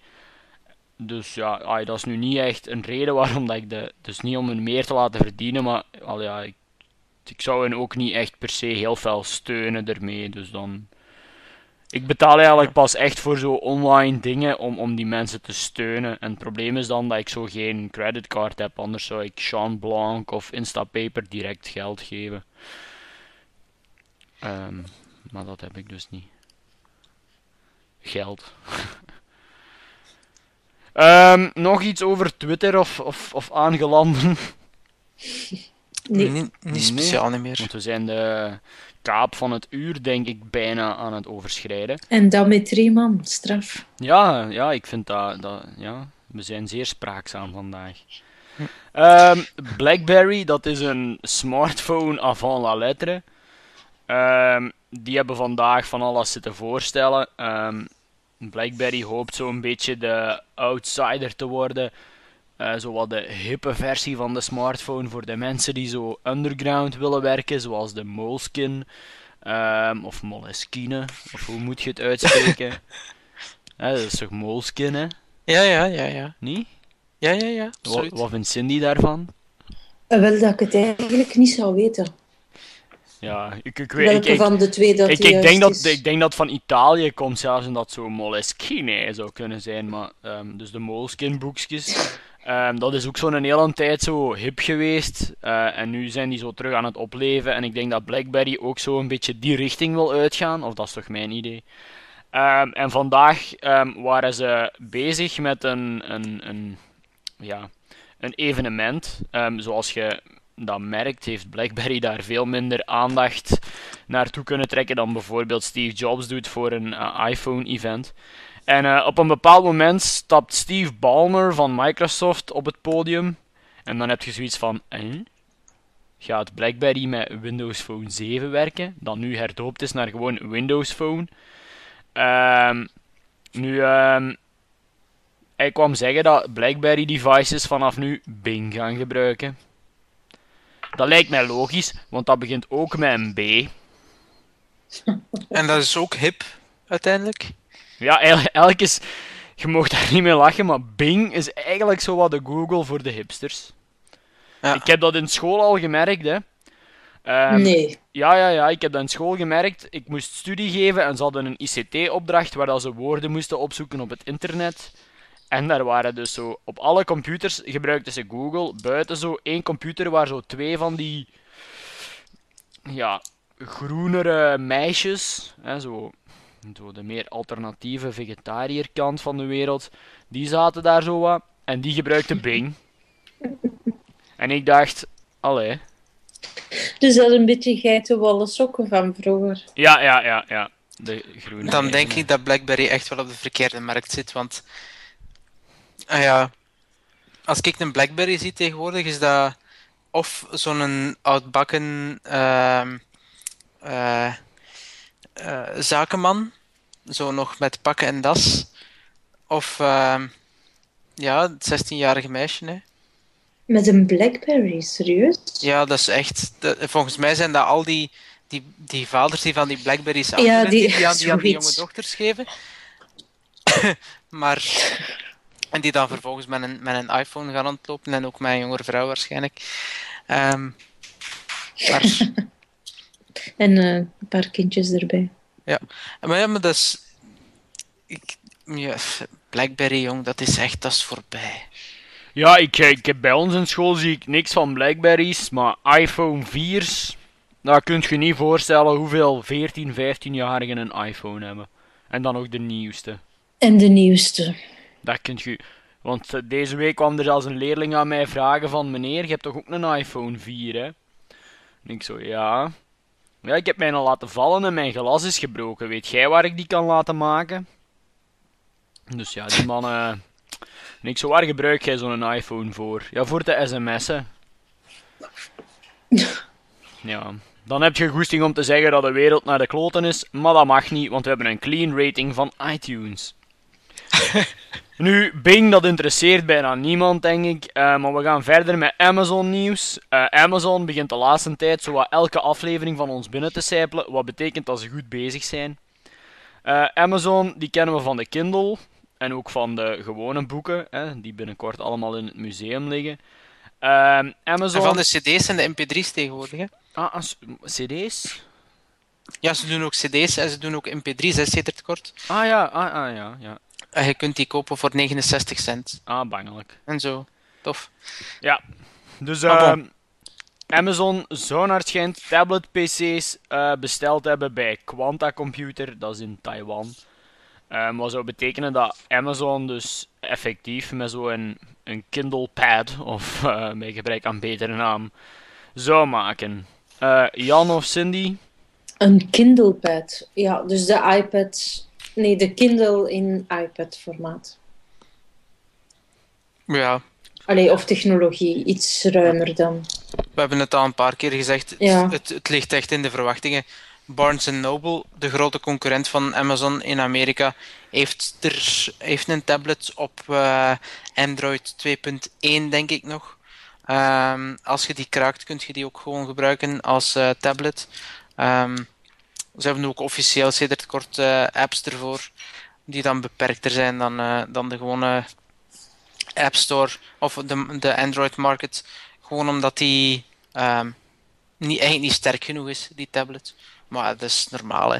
Dus ja, dat is nu niet echt een reden waarom dat ik de. Dus niet om hen meer te laten verdienen, maar al ja, ik, ik zou hen ook niet echt per se heel veel steunen ermee. Dus dan. Ik betaal eigenlijk pas echt voor zo online dingen om, om die mensen te steunen. En het probleem is dan dat ik zo geen creditcard heb, anders zou ik Sean Blanc of Instapaper direct geld geven. Ehm, maar dat heb ik dus niet. Geld. [laughs] Ehm, nog iets over Twitter of, of, of aangelanden? Nee. Niet, niet Nee. speciaal niet meer. Want we zijn de kaap van het uur, denk ik, bijna aan het overschrijden. En dat met drie man, straf. Ja, ja, ik vind dat, dat ja, we zijn zeer spraakzaam vandaag. Ehm, BlackBerry, dat is een smartphone avant la lettre. Ehm, die hebben vandaag van alles zitten voorstellen. Ehm, BlackBerry hoopt zo'n beetje de outsider te worden. Eh zo wat de hippe versie van de smartphone voor de mensen die zo underground willen werken, zoals de Moleskine. ehm, of Moleskine, of hoe moet je het uitspreken? Hè, [laughs] dat is toch Moleskine, hè? Ja, ja, ja, ja. Niet? Ja, ja, ja. Wat, wat vindt Cindy daarvan? Eh, Wel dat ik het eigenlijk niet zou weten. Ja, ik, ik, weet, ik, Welke ik, van de twee dat ik, ik, denk dat, is. ik denk dat van Italië komt zelfs en dat zo Moleskine zou kunnen zijn. Maar, ehm, dus de Moleskine boekjes. Ehm, dat is ook zo'n hele tijd zo hip geweest. eh, en nu zijn die zo terug aan het opleven. En ik denk dat Blackberry ook zo een beetje die richting wil uitgaan. Of dat is toch mijn idee. Ehm, en vandaag ehm, waren ze bezig met een, een, een, ja, een evenement. Zoals je dat merkt, heeft BlackBerry [laughs] daar veel minder aandacht naartoe kunnen trekken dan bijvoorbeeld Steve Jobs doet voor een eh, iPhone-event. En eh, op een bepaald moment stapt Steve Ballmer van Microsoft op het podium. En dan heb je zoiets van: eh? gaat BlackBerry met Windows Phone 7 werken? Dat nu herdoopt is naar gewoon Windows Phone. Ehm, nu, ehm, hij kwam zeggen dat BlackBerry devices vanaf nu Bing gaan gebruiken. Dat lijkt mij logisch, want dat begint ook met een B. En dat is ook hip, uiteindelijk. Ja, eigenlijk, eigenlijk is. Je mag daar niet mee lachen, maar Bing is eigenlijk zo wat de Google voor de hipsters. Ja. Ik heb dat in school al gemerkt, hè. Ehm, Nee. Ja, ja, ja, ik heb dat in school gemerkt. Ik moest studie geven en ze hadden een ICT-opdracht waar dat ze woorden moesten opzoeken op het internet. En daar waren dus zo, op alle computers gebruikten ze Google, buiten zo één computer waar zo twee van die, ja, groenere meisjes, hè, zo, zo de meer alternatieve vegetariërkant van de wereld, die zaten daar zo wat. En die gebruikten Bing. [laughs] En ik dacht, allee, Dus dat is een beetje geitenwolle sokken van vroeger. ja, ja, ja, ja. De groene Dan denk ik dat BlackBerry echt wel op de verkeerde markt zit. Want ah ja, als ik een BlackBerry zie tegenwoordig, is dat of zo'n oudbakken ehm, eh, eh, zakenman, zo nog met pakken en das, of ehm, ja, het 16-jarige meisje. Hè. Met een Blackberry, serieus? Ja, dat is echt. volgens mij zijn dat al die, die, die vaders die van die Blackberries Ja, die- aan die, aan die jonge dochters geven. [coughs] maar. En die dan vervolgens met een, met een iPhone gaan rondlopen en ook met een jongere vrouw waarschijnlijk. Ehm, maar, [laughs] En eh, een paar kindjes erbij. maar ja, maar dat is. Ik, ja, Blackberry, jong, dat is echt, dat is voorbij. Ja, ik, ik heb bij ons in school zie ik niks van Blackberries, maar iPhone 4's, daar kun je niet voorstellen hoeveel 14, 15-jarigen een iPhone hebben. En dan ook de nieuwste. En de nieuwste. Dat kunt je... Want eh, deze week kwam er zelfs een leerling aan mij vragen van... Meneer, je hebt toch ook een iPhone 4, hè? En ik zo, ja... Ja, ik heb mij al laten vallen en mijn glas is gebroken. Weet jij waar ik die kan laten maken? Dus ja, die man... eh, En [laughs] ik zo, waar gebruik jij zo'n iPhone voor? Ja, voor te sms'en. [laughs] Ja, dan heb je goesting om te zeggen dat de wereld naar de kloten is, maar dat mag niet, want we hebben een clean rating van iTunes. [laughs] nu, Bing, dat interesseert bijna niemand, denk ik. eh, maar we gaan verder met Amazon nieuws. Eh, Amazon begint de laatste tijd zo wat elke aflevering van ons binnen te sijpelen, wat betekent dat ze goed bezig zijn. Eh, Amazon, die kennen we van de Kindle en ook van de gewone boeken, hè, die binnenkort allemaal in het museum liggen. Ehm, Amazon... En van de CD's en de MP3's tegenwoordig. Hè? Ah, as- CD's? Ja, ze doen ook CD's en ze doen ook MP3's, hè, sedert kort. Ah ja, ah, ah ja, ja. En je kunt die kopen voor 69 cent. Ah, bangelijk. En zo. Tof. Ja. Dus ehm, Amazon zou naar het schijnt tablet-PC's eh, besteld hebben bij Quanta Computer, dat is in Taiwan. Ehm, wat zou betekenen dat Amazon dus effectief met zo'n een Kindle Pad, of eh bij gebrek aan betere naam, zou maken. Eh, Jan of Cindy? Een Kindle Pad. Ja, dus de iPad. Nee, de Kindle in iPad-formaat. Ja, Allee, of technologie, iets ruimer dan. we hebben het al een paar keer gezegd. Het- Ja. Het, het, ligt echt in de verwachtingen. Barnes Noble, de grote concurrent van Amazon in Amerika, heeft, er, heeft een tablet op eh, Android 2.1, denk ik nog. Ehm, als je die kraakt, kun je die ook gewoon gebruiken als eh, tablet. Ehm, ze hebben ook officieel sedert kort eh, apps ervoor. die dan beperkter zijn dan, uh, dan de gewone App Store of de, de Android market. Gewoon omdat die um, niet, eigenlijk niet sterk genoeg is, die tablet. Maar dat is normaal. Hè.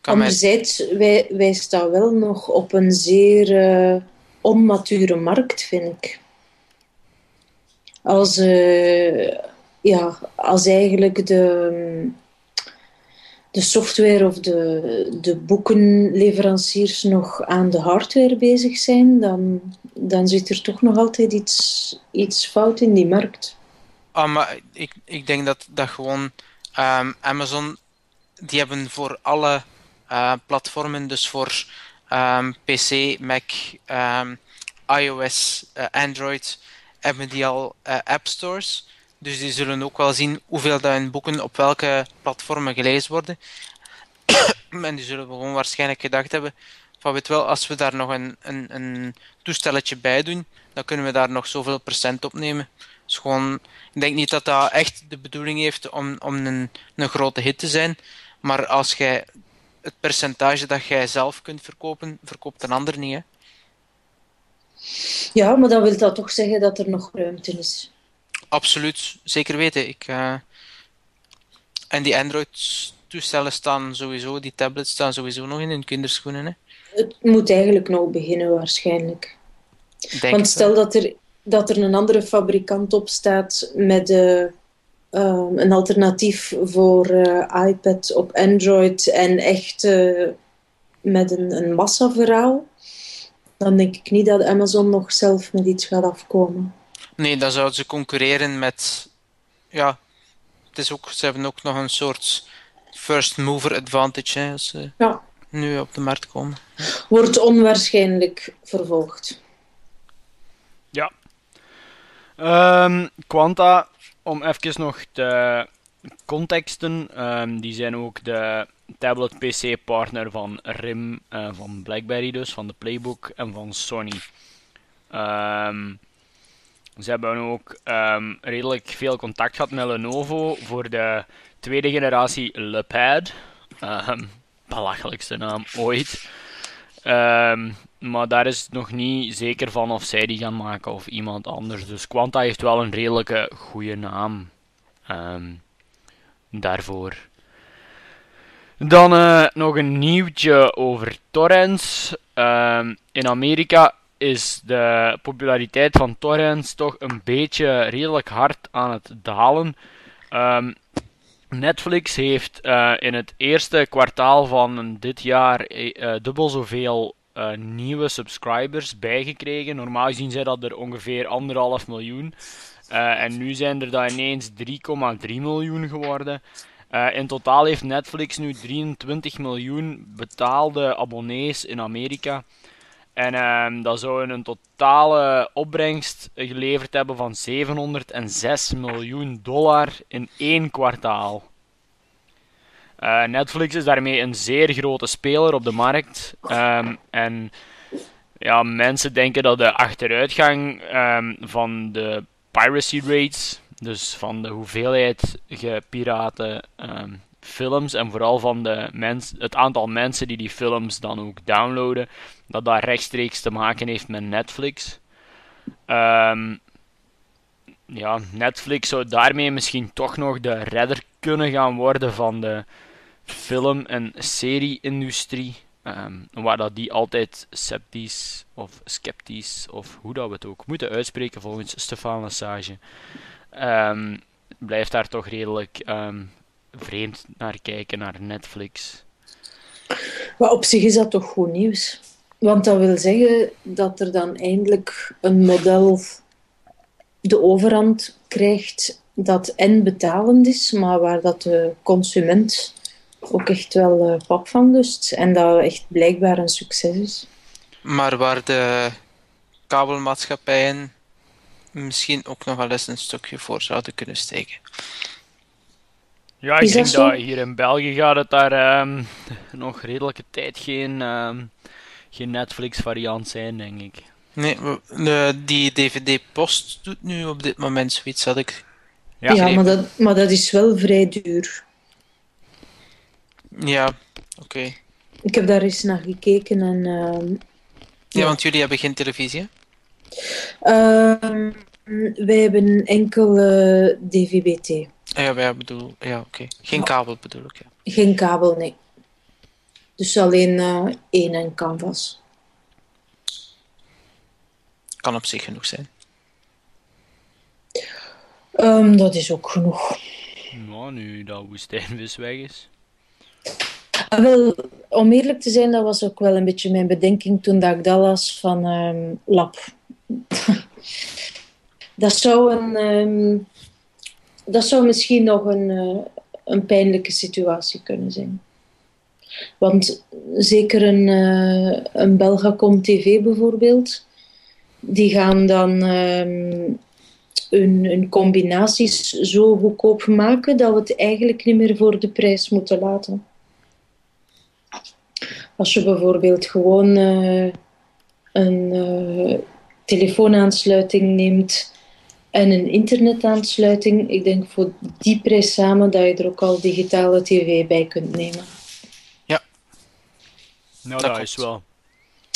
Anderzijds, wij, wij staan wel nog op een zeer onmature markt, vind ik. Als, uh, ja, als eigenlijk de, de software of de, de boekenleveranciers nog aan de hardware bezig zijn, dan, dan zit er toch nog altijd iets, iets fout in die markt. Ah, maar ik, ik denk dat, dat gewoon um, Amazon, die hebben voor alle uh, platformen, dus voor um, PC, Mac, um, iOS, uh, Android, hebben die al uh, app stores. Dus die zullen ook wel zien hoeveel dat hun boeken op welke platformen gelezen worden. [coughs] en die zullen gewoon waarschijnlijk gedacht hebben van weet wel, als we daar nog een, een, een toestelletje bij doen, dan kunnen we daar nog zoveel procent op nemen. Dus gewoon, ik denk niet dat dat echt de bedoeling heeft om, om een, een grote hit te zijn. Maar als jij het percentage dat jij zelf kunt verkopen, verkoopt een ander niet. Ja, maar dan wil dat toch zeggen dat er nog ruimte is. Absoluut, zeker weten. Ik, uh... En die Android-toestellen staan sowieso, die tablets staan sowieso nog in hun kinderschoenen. Hè? Het moet eigenlijk nog beginnen, waarschijnlijk. Denk Want stel dat er, dat er een andere fabrikant op staat met uh, een alternatief voor uh, iPad op Android en echt met een, een massaverhaal, dan denk ik niet dat Amazon nog zelf met iets gaat afkomen. Nee, dan zouden ze concurreren met. Ja, het is ook, ze hebben ook nog een soort first mover advantage hè, als ze ja. nu op de markt komen. Wordt onwaarschijnlijk vervolgd. Ja. Um, Quanta, om even nog de contexten, um, die zijn ook de tablet PC partner van RIM, uh, van BlackBerry dus, van de Playbook en van Sony. Um, ze hebben ook um, redelijk veel contact gehad met Lenovo voor de tweede generatie LePad. Um, belachelijkste naam ooit. Um, maar daar is nog niet zeker van of zij die gaan maken of iemand anders. Dus Quanta heeft wel een redelijke goede naam daarvoor. Dan uh, nog een nieuwtje over torrents. in Amerika is de populariteit van torrents toch een beetje redelijk hard aan het dalen. Um, Netflix heeft uh, in het eerste kwartaal van dit jaar uh, dubbel zoveel nieuwe subscribers bijgekregen. Normaal gezien zijn dat er ongeveer anderhalf miljoen. en nu zijn er dan ineens 3,3 miljoen geworden. in totaal heeft Netflix nu 23 miljoen betaalde abonnees in Amerika. En um, dat zou een totale opbrengst geleverd hebben van 706 miljoen dollar in één kwartaal. Uh, Netflix is daarmee een zeer grote speler op de markt. Um, en ja, mensen denken dat de achteruitgang um, van de piracy rates, dus van de hoeveelheid gepirate films en vooral van de mens, het aantal mensen die die films dan ook downloaden, dat dat rechtstreeks te maken heeft met Netflix. Um, ja, Netflix zou daarmee misschien toch nog de redder kunnen gaan worden van de film- en serie-industrie. Um, waar dat die altijd sceptisch of sceptisch, of hoe dat we het ook moeten uitspreken volgens Stefan Lassage, um, blijft daar toch redelijk vreemd naar kijken, naar Netflix. Maar op zich is dat toch goed nieuws. Want dat wil zeggen dat er dan eindelijk een model de overhand krijgt dat en betalend is, maar waar dat de consument ook echt wel uh, pap van lust. En dat echt blijkbaar een succes is. Maar waar de kabelmaatschappijen misschien ook nog wel eens een stukje voor zouden kunnen steken. Ja, ik denk dat, hier in België gaat het daar um, [laughs] nog redelijke tijd geen, um, geen Netflix-variant zijn, denk ik. Nee, de, die DVD-post doet nu op dit moment zoiets, had ik. Ja, ja maar, dat, maar dat is wel vrij duur. Ja, oké. ik heb daar eens naar gekeken en ehm, Ja, want jullie hebben geen televisie, hè? ehm, wij hebben enkel eh, DVB-T. Ja, wij bedoel... Ja, oké. Geen kabel bedoel ik, ja. Geen kabel, nee. Dus alleen eh, één en canvas. Kan op zich genoeg zijn. Ehm, dat is ook genoeg. Nou, nu dat woestijnvis weg is. Ah, wel, om eerlijk te zijn, dat was ook wel een beetje mijn bedenking toen dat ik dat las van ehm, Lab. [laughs] dat, zou een, ehm, dat zou misschien nog een, eh, een pijnlijke situatie kunnen zijn. Want zeker een, eh, een Belgacom TV bijvoorbeeld, die gaan dan ehm, hun, combinaties zo goedkoop maken dat we het eigenlijk niet meer voor de prijs moeten laten. Als je bijvoorbeeld gewoon eh, een telefoonaansluiting neemt en een internetaansluiting, ik denk voor die prijs samen dat je er ook al digitale tv bij kunt nemen. Nou, Dat dat, is wel.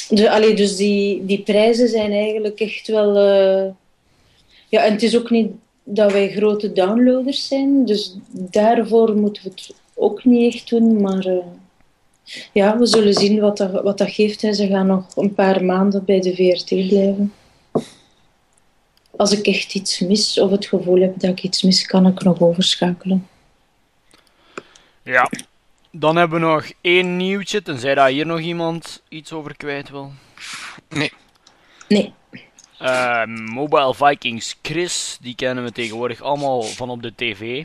Dus, allee, dus die, die prijzen zijn eigenlijk echt wel. eh, Ja, en het is ook niet dat wij grote downloaders zijn, dus daarvoor moeten we het ook niet echt doen. Maar eh, ja, we zullen zien wat dat, wat dat geeft. Hè. Ze gaan nog een paar maanden bij de VRT blijven. Als ik echt iets mis of het gevoel heb dat ik iets mis, kan ik nog overschakelen. Ja. Dan hebben we nog één nieuwtje, tenzij dat hier nog iemand iets over kwijt wil. Nee. Nee, Eh, Mobile Vikings Chris, die kennen we tegenwoordig allemaal van op de tv.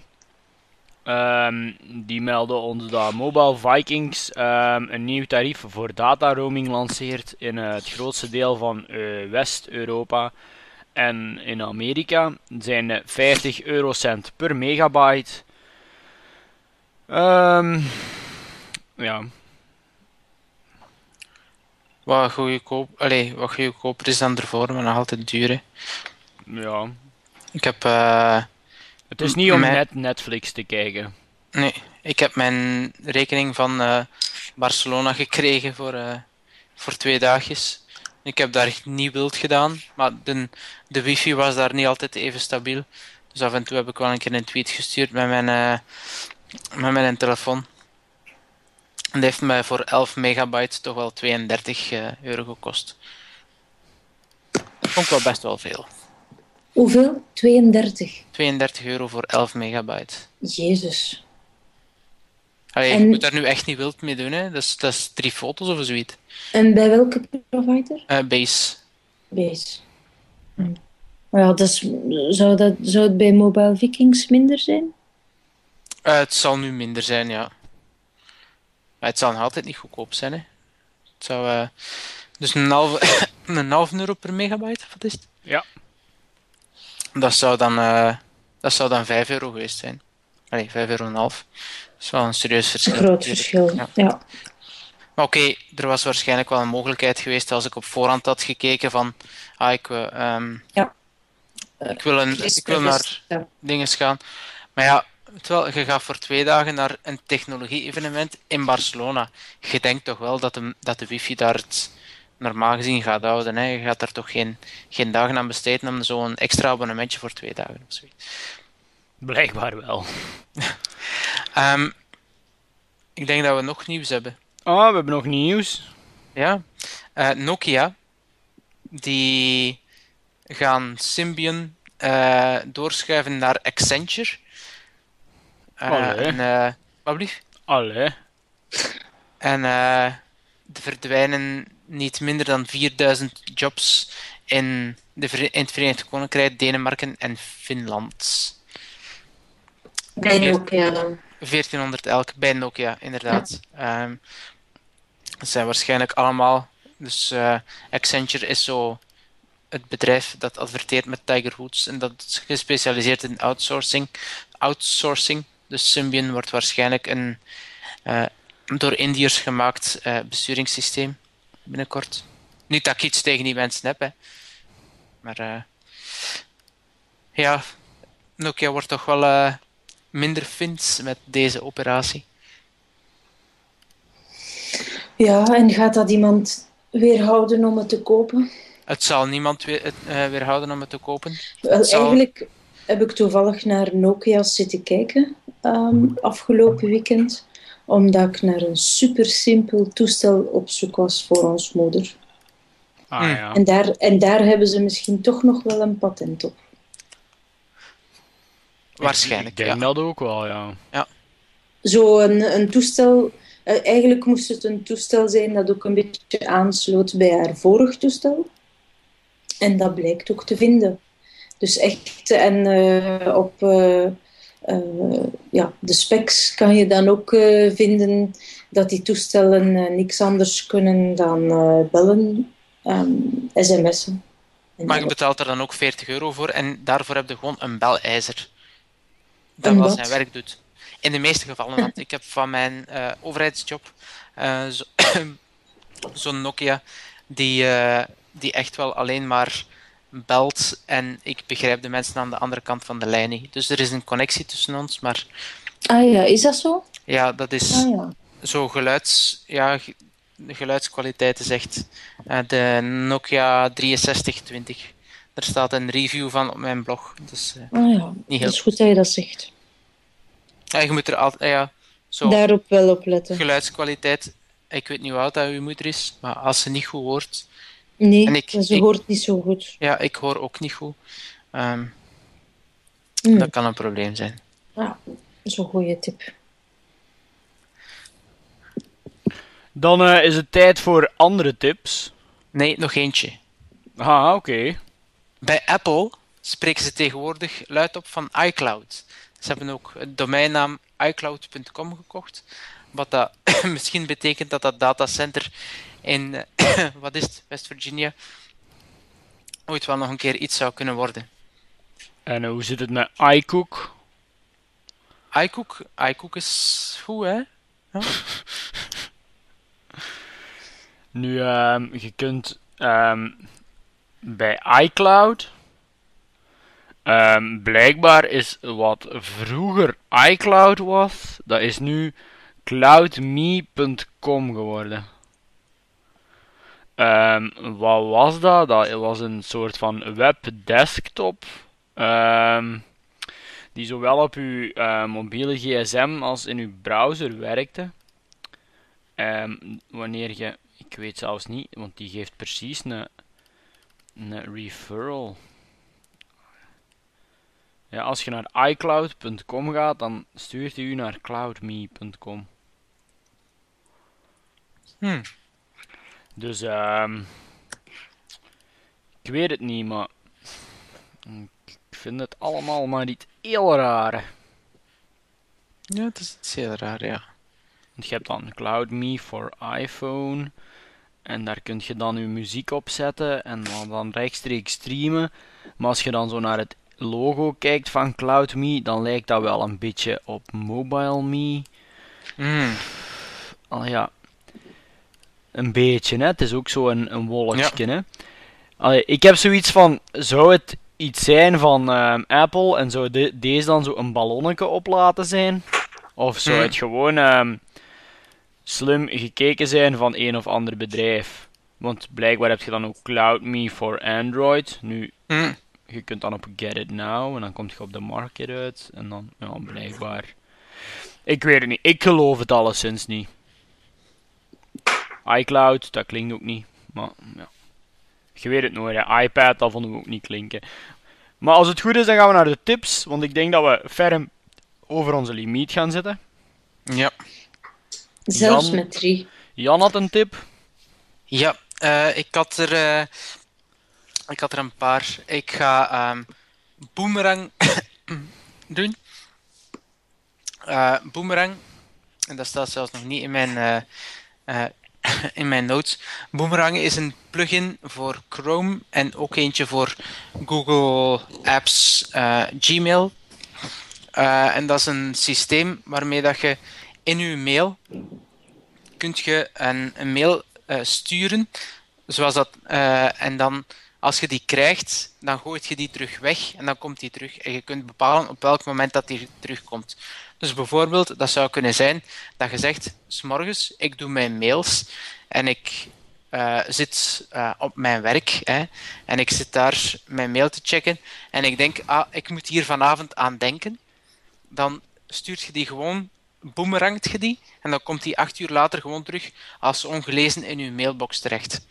Ehm, die melden ons dat Mobile Vikings ehm, een nieuw tarief voor data roaming lanceert in het grootste deel van eh, West-Europa en in Amerika. Zijn eh, 50 eurocent per megabyte. Ehm, ja, Wat goedkoop, allee, wat goedkoper is dan ervoor, maar nog altijd duur. hè. ja. Ik heb, eh, Het is niet om Mijn- net Netflix te kijken. nee, ik heb mijn rekening van eh, Barcelona gekregen voor, eh, voor twee dagjes. Ik heb daar niet wild gedaan, maar de, de wifi was daar niet altijd even stabiel. Dus af en toe heb ik wel een keer een tweet gestuurd met mijn, eh, met mijn telefoon. En dat heeft mij voor 11 megabyte toch wel 32 eh, euro gekost. Dat vond ik wel best wel veel. hoeveel? 32. 32 euro voor 11 megabyte. Jezus. Allee, En- Je moet daar nu echt niet wild mee doen, hè. Dat is, dat is drie foto's of zoiets. En bij welke provider? Eh, base. Base. Hm. Ja, dat is, zou, dat, zou het bij Mobile Vikings minder zijn? Eh, het zal nu minder zijn, ja. Maar het zal nog altijd niet goedkoop zijn, hè. Het zou... eh, dus een halve, [laughs] een halve euro per megabyte, wat is het? Ja. Dat zou dan, eh, dat zou dan 5 euro geweest zijn. Allee, 5 euro en een half. Dat is wel een serieus Een verschil. groot natuurlijk. verschil. Ja. Ja. Maar oké, er was waarschijnlijk wel een mogelijkheid geweest als ik op voorhand had gekeken van... Ah, ik, wil, ehm, Ja. ik wil, een, ik wil naar Ja. dingen gaan. Maar ja, terwijl je gaat voor twee dagen naar een technologie-evenement in Barcelona. Je denkt toch wel dat de, dat de wifi daar het normaal gezien gaat houden. Hè? Je gaat daar toch geen, geen dagen aan besteden om zo'n extra abonnementje voor twee dagen of zoiets. Blijkbaar wel. Ehm, ik denk dat we nog nieuws hebben. Ah, we hebben nog nieuws. Ja, Eh, Nokia, die gaan Symbian eh, doorschuiven naar Accenture. Allee. en, eh, wat blieft? Allee. En eh, er verdwijnen niet minder dan 4000 jobs in, de, in het Verenigd Koninkrijk, Denemarken en Finland. Bij Nokia dan. 1400 elk bij Nokia, inderdaad. Ehm, het zijn waarschijnlijk allemaal. Dus eh, Accenture is zo het bedrijf dat adverteert met Tiger Woods en dat is gespecialiseerd in outsourcing. outsourcing. Dus Symbian wordt waarschijnlijk een eh, door Indiërs gemaakt eh, besturingssysteem binnenkort. Niet dat ik iets tegen die mensen heb, hè. maar ja, Nokia wordt toch wel minder fins met deze operatie. Ja, en gaat dat iemand weerhouden om het te kopen? Het zal niemand weer, uh, weerhouden om het te kopen. Wel, zal... eigenlijk heb ik toevallig naar Nokia zitten kijken um, afgelopen weekend, omdat ik naar een super simpel toestel op zoek was voor ons moeder. Ah, Hmm. ja. En, daar, en daar hebben ze misschien toch nog wel een patent op. Waarschijnlijk, Ik denk ja. dat ook wel, ja. Zo een, een toestel, eh, eigenlijk moest het een toestel zijn dat ook een beetje aansloot bij haar vorig toestel. En dat blijkt ook te vinden. Dus echt, en eh, op eh, eh, ja, de specs kan je dan ook eh, vinden dat die toestellen niks anders kunnen dan eh, bellen, ehm, sms'en. En Maar je betaalt er dan ook 40 euro voor en daarvoor heb je gewoon een belijzer. Dat Een wel zijn werk doet. In de meeste gevallen, want ik heb van mijn eh, overheidsjob eh, zo- [coughs] zo'n Nokia die, eh, die echt wel alleen maar belt en ik begrijp de mensen aan de andere kant van de lijn niet. Dus er is een connectie tussen ons, maar Ah ja, is dat zo? ja, dat is Ah ja. zo geluids, ja, de geluidskwaliteit is echt de Nokia 6320. Er staat een review van op mijn blog. Dus eh, Ah ja, Niet heel dat is goed dat je dat zegt. ja, je moet er altijd, ja, zo Daarop wel op letten. geluidskwaliteit. Ik weet niet hoe oud dat uw moeder is, maar als ze niet goed hoort, Nee, En ik- ze ik- hoort niet zo goed. ja, ik hoor ook niet goed. Ehm, Hm. Dat kan een probleem zijn. Ja, dat is een goede tip. Dan eh, is het tijd voor andere tips. Nee, nog eentje. Ah, oké. Bij Apple spreken ze tegenwoordig luid op van iCloud. Ze hebben ook het domeinnaam iCloud.com gekocht. Wat dat [coughs] misschien betekent dat dat datacenter in, [coughs] wat is het, West Virginia, ooit wel nog een keer iets zou kunnen worden. En eh, hoe zit het met iCook? iCook, iCook is goed, hè? [laughs] Nu, ehm, je kunt ehm, bij iCloud. ehm, blijkbaar is wat vroeger iCloud was, dat is nu cloudme.com geworden. Ehm, wat was dat? Dat was een soort van webdesktop. ehm, die zowel op uw eh, mobiele gsm als in uw browser werkte. Wanneer je, ik weet zelfs niet, want die geeft precies een, een referral. Ja, als je naar iCloud.com gaat, dan stuurt hij u naar cloudme.com. Hm. Dus, ehm ik weet het niet, maar ik vind het allemaal maar niet heel raar. Ja, het is iets heel raar, ja. Want je hebt dan CloudMe voor iPhone. En daar kun je dan je muziek op zetten en dan, rechtstreeks streamen. Maar als je dan zo naar het logo kijkt van CloudMe, dan lijkt dat wel een beetje op MobileMe. Hm. Al ja, een beetje, hè. Het is ook zo een, een wolkje, hè. Allee, ik heb zoiets van, zou het iets zijn van ehm, Apple en zou de- deze dan zo een ballonnetje op laten zijn? Of zou Hmm. het gewoon ehm, slim gekeken zijn van een of ander bedrijf? Want blijkbaar heb je dan ook CloudMe voor Android. Nu, Hm. je kunt dan op Get It Now en dan kom je op de market uit. En dan, ja, blijkbaar. Ik weet het niet. Ik geloof het alleszins niet. iCloud, dat klinkt ook niet. Maar ja. Je weet het nooit, hè. iPad, dat vonden we ook niet klinken. Maar als het goed is, dan gaan we naar de tips. Want ik denk dat we ferm over onze limiet gaan zitten. Ja. Zelfs Jan- met drie. Jan had een tip. Ja, eh, ik, had er, eh, ik had er een paar. Ik ga ehm Boomerang [coughs] doen. Eh, boomerang, en dat staat zelfs nog niet in mijn, eh, eh, [coughs] in mijn notes. Boomerang is een plugin voor Chrome en ook eentje voor Google Apps eh, Gmail. Eh, en dat is een systeem waarmee dat je in je mail kunt je een, een mail eh, sturen, zoals dat, eh, en dan Als je die krijgt, dan gooit je die terug weg en dan komt die terug. En je kunt bepalen op welk moment dat die terugkomt. Dus bijvoorbeeld, dat zou kunnen zijn dat je zegt, s'morgens, ik doe mijn mails en ik uh, zit op mijn werk hè, en ik zit daar mijn mail te checken en ik denk, ah, ik moet hier vanavond aan denken. Dan stuurt je die gewoon, boemerangt je die en dan komt die acht uur later gewoon terug als ongelezen in je mailbox terecht.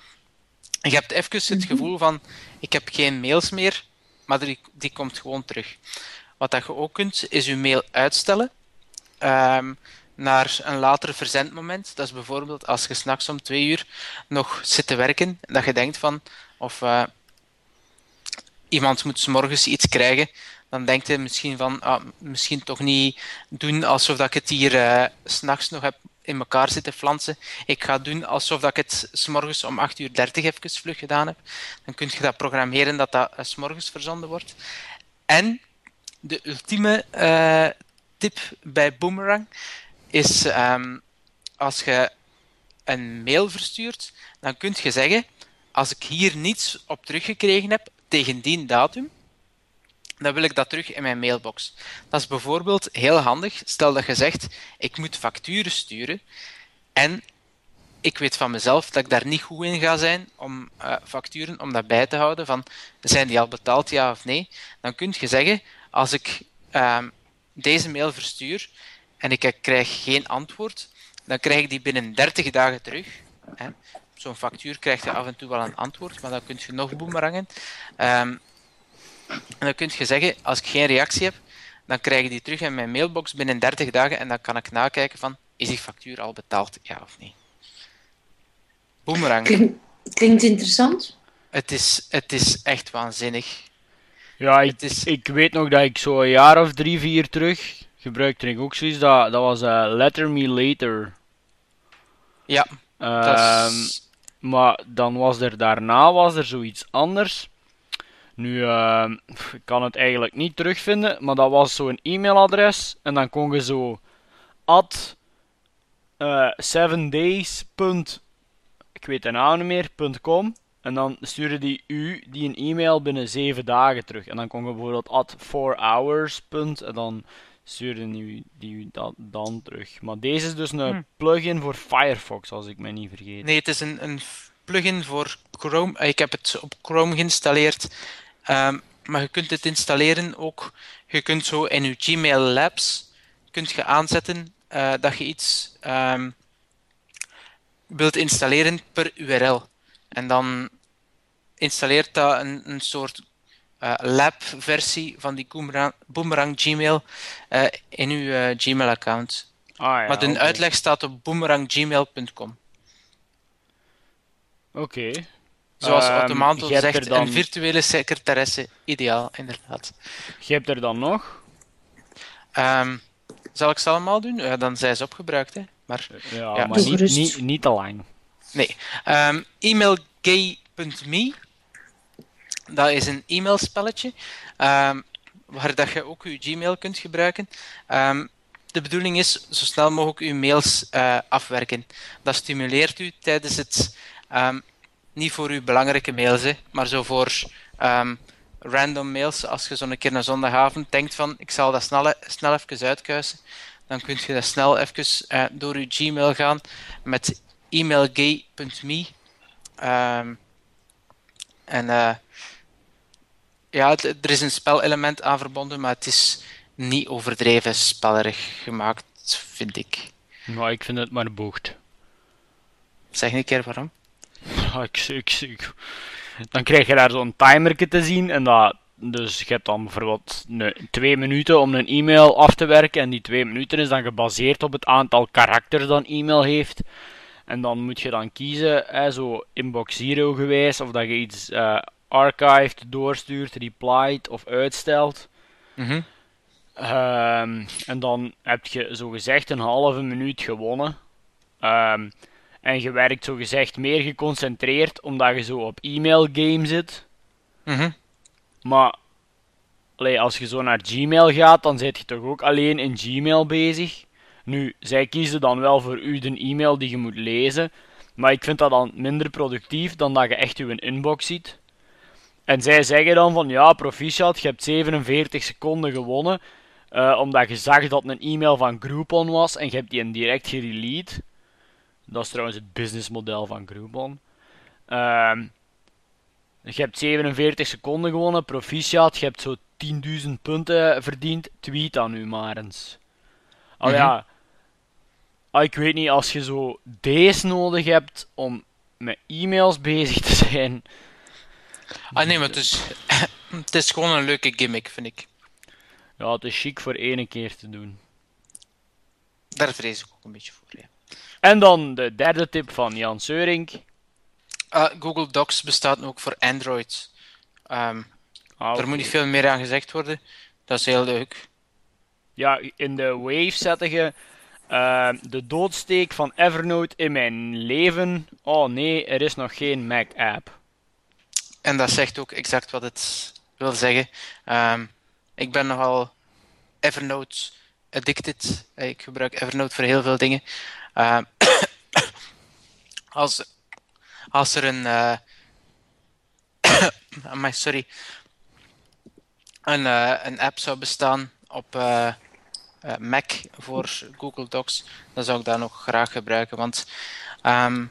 En je hebt even het mhm. gevoel van, ik heb geen mails meer, maar die, die komt gewoon terug. Wat dat je ook kunt, is je mail uitstellen. Um, naar een later verzendmoment. Dat is bijvoorbeeld als je s'nachts om twee uur nog zit te werken, dat je denkt van, of uh, iemand moet s morgens iets krijgen, dan denkt je misschien van, ah, misschien toch niet doen alsof dat ik het hier uh, s'nachts nog heb in elkaar zitten flansen. Ik ga doen alsof dat ik het s'morgens om 8 uur 30 even vlug gedaan heb. Dan kun je dat programmeren dat dat uh, s'morgens verzonden wordt. En de ultieme uh, tip bij Boomerang is um, als je een mail verstuurt, dan kun je zeggen, als ik hier niets op teruggekregen heb tegen die datum, dan wil ik dat terug in mijn mailbox. Dat is bijvoorbeeld heel handig. Stel dat je zegt, ik moet facturen sturen en ik weet van mezelf dat ik daar niet goed in ga zijn om uh, facturen, om dat bij te houden, van zijn die al betaald, ja of nee. Dan kun je zeggen, als ik uh, deze mail verstuur en ik krijg geen antwoord, dan krijg ik die binnen 30 dagen terug. Zo'n factuur krijgt je af en toe wel een antwoord, maar dan kun je nog boemerangen. Um, en dan kun je zeggen, als ik geen reactie heb, dan krijg je die terug in mijn mailbox binnen 30 dagen en dan kan ik nakijken van, is die factuur al betaald, ja of nee. Boemerang. Klinkt, klinkt interessant. Het is, het is echt waanzinnig. Ja, ik, is... ik weet nog dat ik zo een jaar of drie, vier terug gebruikte ik ook zoiets. Dat, dat was uh, Letter Me Later. Ja. Um, Maar dan was er daarna was er zoiets anders. Nu, uh, ik kan het eigenlijk niet terugvinden, maar dat was zo'n e-mailadres. En dan kon je zo at uh, 7 days. Ik weet de naam niet meer, .com. En dan stuurde die u die een e-mail binnen 7 dagen terug. En dan kon je bijvoorbeeld at 4 hours. En dan stuurde die, die dat dan terug. Maar deze is dus een hm. plugin voor Firefox, als ik me niet vergeet. Nee, het is een, een plugin voor Chrome. Ik heb het op Chrome geïnstalleerd. Um, maar je kunt het installeren ook. Je kunt zo in je Gmail Labs kunt je aanzetten uh, dat je iets um, wilt installeren per URL. En dan installeert dat een, een soort uh, lab-versie van die Boomerang, Boomerang Gmail uh, in uw Gmail-account. Ah, ja, maar de okay. uitleg staat op boomeranggmail.com. Oké. Okay. Zoals um, Automato zegt, dan... een virtuele secretaresse. Ideaal, inderdaad. Je hebt er dan nog? Um, zal ik ze allemaal doen? Ja, dan zijn ze opgebruikt. Hè. Maar, ja, ja. maar niet, niet, niet te lang. Nee. Um, emailgay.me dat is een e-mailspelletje um, waar dat je ook je Gmail kunt gebruiken. Um, de bedoeling is zo snel mogelijk uw mails uh, afwerken. Dat stimuleert u tijdens het, um, niet voor uw belangrijke mails, hè, maar zo voor random mails. Als je zo'n keer een zondagavond denkt van ik zal dat snel, snel even uitkuisen, dan kun je dat snel even uh, door uw Gmail gaan met emailgay.me. en uh, ja, het, er is een spelelement aan verbonden, maar het is niet overdreven spellerig gemaakt, vind ik. Nou, ik vind het maar boogd. Zeg een keer waarom. Ja, ik, ik, ik, dan krijg je daar zo'n timer te zien en dat, dus je hebt dan bijvoorbeeld twee minuten om een e-mail af te werken en die twee minuten is dan gebaseerd op het aantal karakters dat een e-mail heeft. En dan moet je dan kiezen, hè, zo inbox zero gewijs, of dat je iets uh, archived, doorstuurt, replied of uitstelt. Mm -hmm. um, en dan heb je zogezegd een halve minuut gewonnen. Um, en je werkt zogezegd meer geconcentreerd omdat je zo op e-mail game zit. Mm -hmm. Maar allee, als je zo naar Gmail gaat, dan zit je toch ook alleen in Gmail bezig. Nu, zij kiezen dan wel voor u de e-mail die je moet lezen. Maar ik vind dat dan minder productief dan dat je echt je inbox ziet. En zij zeggen dan van ja, proficiat, je hebt 47 seconden gewonnen. eh, omdat je zag dat het een e-mail van Groupon was en je hebt die direct gereleased. Dat is trouwens het businessmodel van Groupon. Ehm, je hebt 47 seconden gewonnen, proficiat, je hebt zo 10.000 punten verdiend. Tweet dan nu maar eens. Mhm. ja, ah, ik weet niet, als je zo deze nodig hebt om met e-mails bezig te zijn. Ah nee, maar het is, [laughs] het is gewoon een leuke gimmick, vind ik. Ja, het is chic voor één keer te doen. Daar vrees ik ook een beetje voor. Ja. En dan de derde tip van Jan Seurink. Ah, Google Docs bestaat ook voor Android. Ehm Ah, Er moet niet veel meer aan gezegd worden. Dat is heel leuk. Ja, in de Wave zette je eh, de doodsteek van Evernote in mijn leven. Oh nee, er is nog geen Mac-app. En dat zegt ook exact wat het wil zeggen. Ehm, ik ben nogal Evernote addicted. Ik gebruik Evernote voor heel veel dingen. Ehm, [coughs] als, als er een. eh [coughs] amai, sorry. Een, eh, een app zou bestaan op eh, eh, Mac voor Google Docs, dan zou ik dat nog graag gebruiken. Want ehm,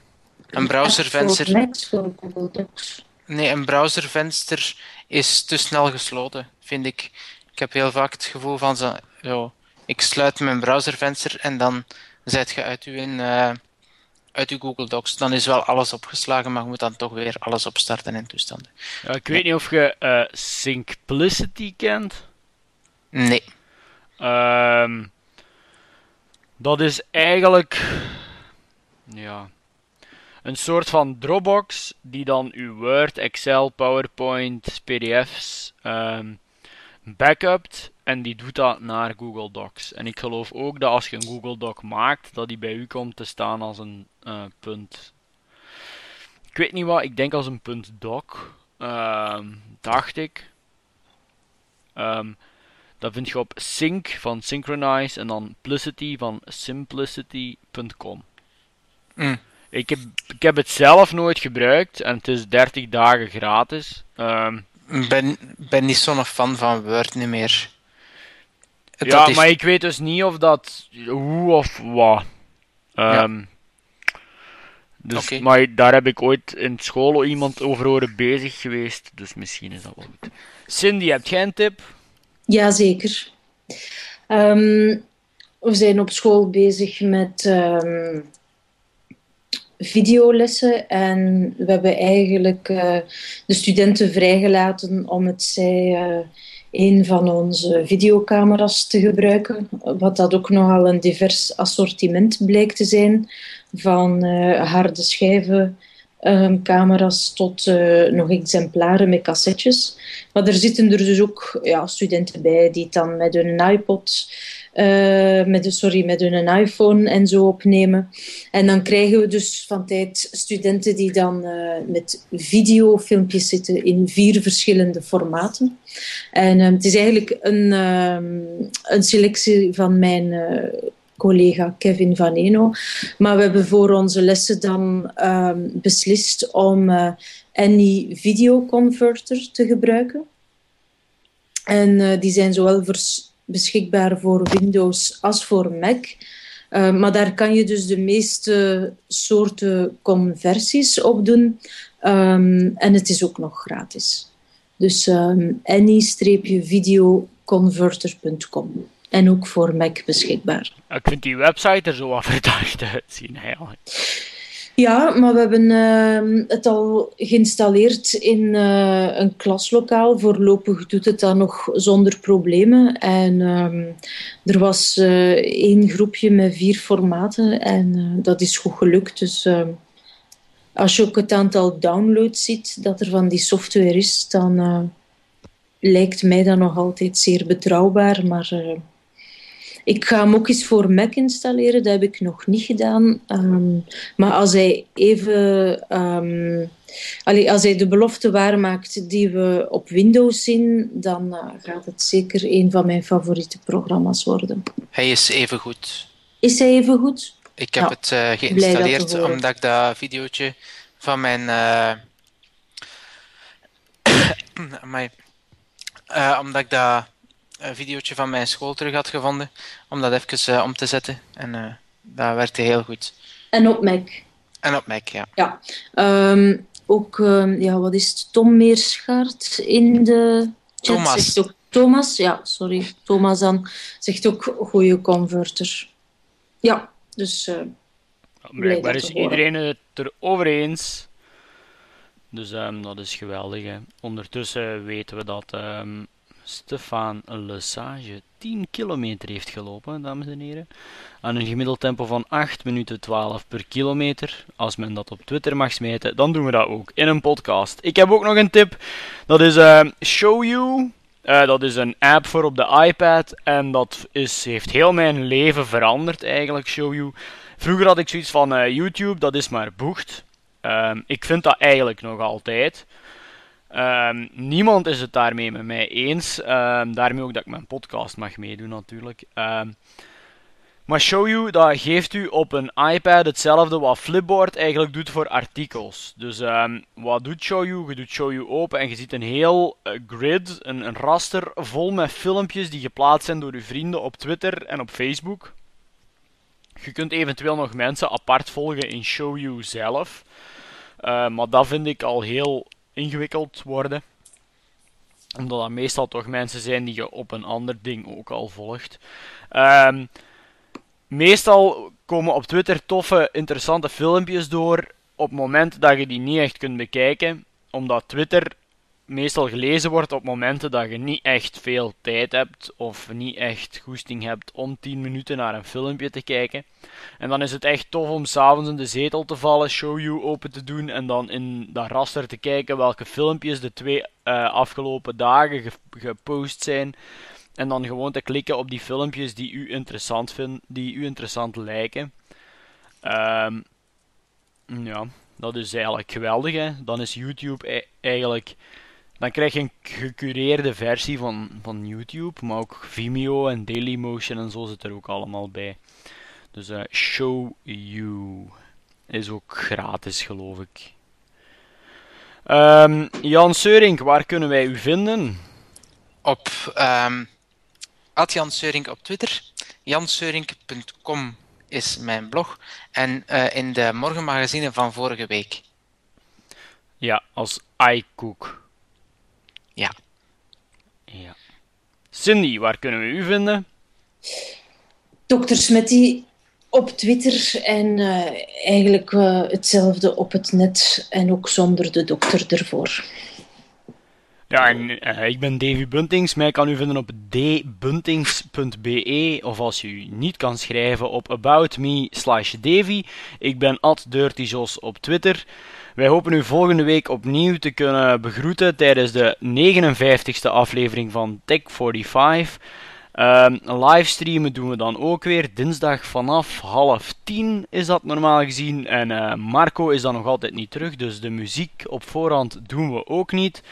een browservenster. Voor Google Docs. Nee, een browservenster is te snel gesloten, vind ik. Ik heb heel vaak het gevoel van zo ik sluit mijn browservenster en dan zet je uit uw, eh, uit Google Docs. Dan is wel alles opgeslagen, maar je moet dan toch weer alles opstarten en toestanden. Ja, ik weet niet of je eh, Simplicity kent. Nee. Ehm, dat is eigenlijk ja, een soort van Dropbox die dan uw Word, Excel, PowerPoint, PDF's ehm backupt en die doet dat naar Google Docs. En ik geloof ook dat als je een Google Doc maakt, dat die bij u komt te staan als een eh, punt. Ik weet niet wat, ik denk als een punt doc, ehm, dacht ik. Ehm, dat vind je op sync van Synchronize en dan Plicity van simplicity.com. Mm. Ik, heb, ik heb het zelf nooit gebruikt en het is 30 dagen gratis. Ik ben, ben niet zo'n fan van Word niet meer. Dat ja, is- maar ik weet dus niet of dat hoe of wat. Ehm, dus. Maar daar heb ik ooit in school iemand over horen bezig geweest, dus misschien is dat wel goed. Cindy, heb jij een tip? Jazeker. Ehm we zijn op school bezig met ehm, videolessen en we hebben eigenlijk eh, de studenten vrijgelaten om het zij eh, een van onze videocamera's te gebruiken, wat dat ook nogal een divers assortiment blijkt te zijn, van eh, harde schijven ehm, camera's tot eh, nog exemplaren met cassettes. Maar er zitten er dus ook ja, studenten bij die het dan met hun iPod, eh, met, sorry, met hun iPhone en zo opnemen. En dan krijgen we dus van tijd studenten die dan eh, met videofilmpjes zitten in vier verschillende formaten. En eh, het is eigenlijk een, ehm, een selectie van mijn collega Kevin Van Eno. Maar we hebben voor onze lessen dan ehm, beslist om eh Any Video Converter te gebruiken. En eh, die zijn zowel beschikbaar voor Windows als voor Mac. Eh, maar daar kan je dus de meeste soorten conversies op doen. Ehm, en het is ook nog gratis. Dus um, any-videoconverter.com. En ook voor Mac beschikbaar. Ik vind die website er zo wat verdacht [laughs] uitzien eigenlijk. Ja, maar we hebben ehm, het al geïnstalleerd in eh, een klaslokaal. Voorlopig doet het dat nog zonder problemen. En ehm, er was eh, één groepje met vier formaten en eh, dat is goed gelukt. Dus ehm, als je ook het aantal downloads ziet dat er van die software is, dan lijkt mij dat nog altijd zeer betrouwbaar. Maar ik ga hem ook eens voor Mac installeren, dat heb ik nog niet gedaan. Ehm, maar als hij even. ehm, allee, als hij de belofte waarmaakt die we op Windows zien, dan eh, gaat het zeker een van mijn favoriete programma's worden. Hij is even goed. Is hij even goed? Ik heb Ja, het eh, geïnstalleerd dat omdat ik dat videootje van mijn. Eh, [coughs] omdat ik dat videootje van mijn school terug had gevonden, om dat even eh, om te zetten. En uh, dat werkte heel goed. En op Mac. En op Mac, ja. Ja. Ehm, ook, um, ja, wat is het? Tom Meerschaert in de chat Thomas. zegt ook... Thomas, ja, sorry. Thomas dan zegt ook goede converter. Ja, dus... Uh, Blijkbaar is iedereen het erover eens. Dus um, dat is geweldig. Hè. Ondertussen weten we dat um, Stefan Lesage 10 kilometer heeft gelopen, dames en heren. Aan een gemiddeld tempo van 8 minuten 12 per kilometer. Als men dat op Twitter mag smijten, dan doen we dat ook in een podcast. Ik heb ook nog een tip. Dat is uh, Show You. Uh, dat is een app voor op de iPad. En dat is, heeft heel mijn leven veranderd eigenlijk, Show You. Vroeger had ik zoiets van uh, YouTube, dat is maar boegt. Um, ik vind dat eigenlijk nog altijd. Um, niemand is het daarmee met mij eens. Um, daarmee ook dat ik mijn podcast mag meedoen natuurlijk. maar Show You, dat geeft u op een iPad hetzelfde wat Flipboard eigenlijk doet voor artikels. Dus wat doet Show You? Je doet Show You open en je ziet een heel uh, grid, een, een raster vol met filmpjes die geplaatst zijn door uw vrienden op Twitter en op Facebook. Je kunt eventueel nog mensen apart volgen in Show You zelf. Maar dat vind ik al heel ingewikkeld worden. Omdat dat meestal toch mensen zijn die je op een ander ding ook al volgt. Um, meestal komen op Twitter toffe, interessante filmpjes door op het moment dat je die niet echt kunt bekijken. Omdat Twitter meestal gelezen wordt op momenten dat je niet echt veel tijd hebt of niet echt goesting hebt om 10 minuten naar een filmpje te kijken. En dan is het echt tof om s'avonds in de zetel te vallen, Show You open te doen en dan in dat raster te kijken welke filmpjes de twee uh, afgelopen dagen ge gepost zijn. En dan gewoon te klikken op die filmpjes die u interessant vinden, die u interessant lijken. Um, ja, dat is eigenlijk geweldig. Hè? Dan is YouTube e eigenlijk dan krijg je een gecureerde versie van, van YouTube, maar ook Vimeo en Dailymotion en zo zit er ook allemaal bij. Dus uh, Show You is ook gratis, geloof ik. Um, Jan Seurink, waar kunnen wij u vinden? Op um, Jan Seurink op Twitter. janseurink.com is mijn blog. En uh, in de morgenmagazine van vorige week. Ja, als iCook. Ja. ja. Cindy, waar kunnen we u vinden? Dr. Smitty op Twitter en uh, eigenlijk uh, hetzelfde op het net en ook zonder de dokter ervoor. Ja, en uh, ik ben Davy Buntings. Mij kan u vinden op dbuntings.be of als u niet kan schrijven op aboutme slash Davy. Ik ben at DirtyJos op Twitter. Wij hopen u volgende week opnieuw te kunnen begroeten tijdens de 59ste aflevering van Tech 45. Um, livestreamen doen we dan ook weer. Dinsdag vanaf half tien is dat normaal gezien. En uh, Marco is dan nog altijd niet terug. Dus de muziek op voorhand doen we ook niet.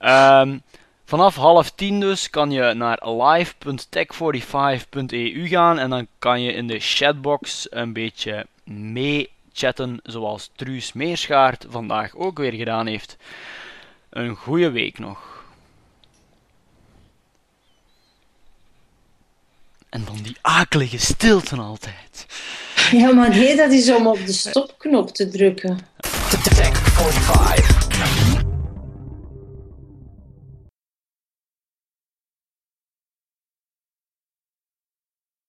Um, vanaf half tien dus kan je naar live.tech45.eu gaan. En dan kan je in de chatbox een beetje mee chatten. Zoals Truus Meerschaart vandaag ook weer gedaan heeft. Een goede week nog. En dan die akelige stilte altijd. Ja, maar nee, dat is om op de stopknop te drukken. Tech 45.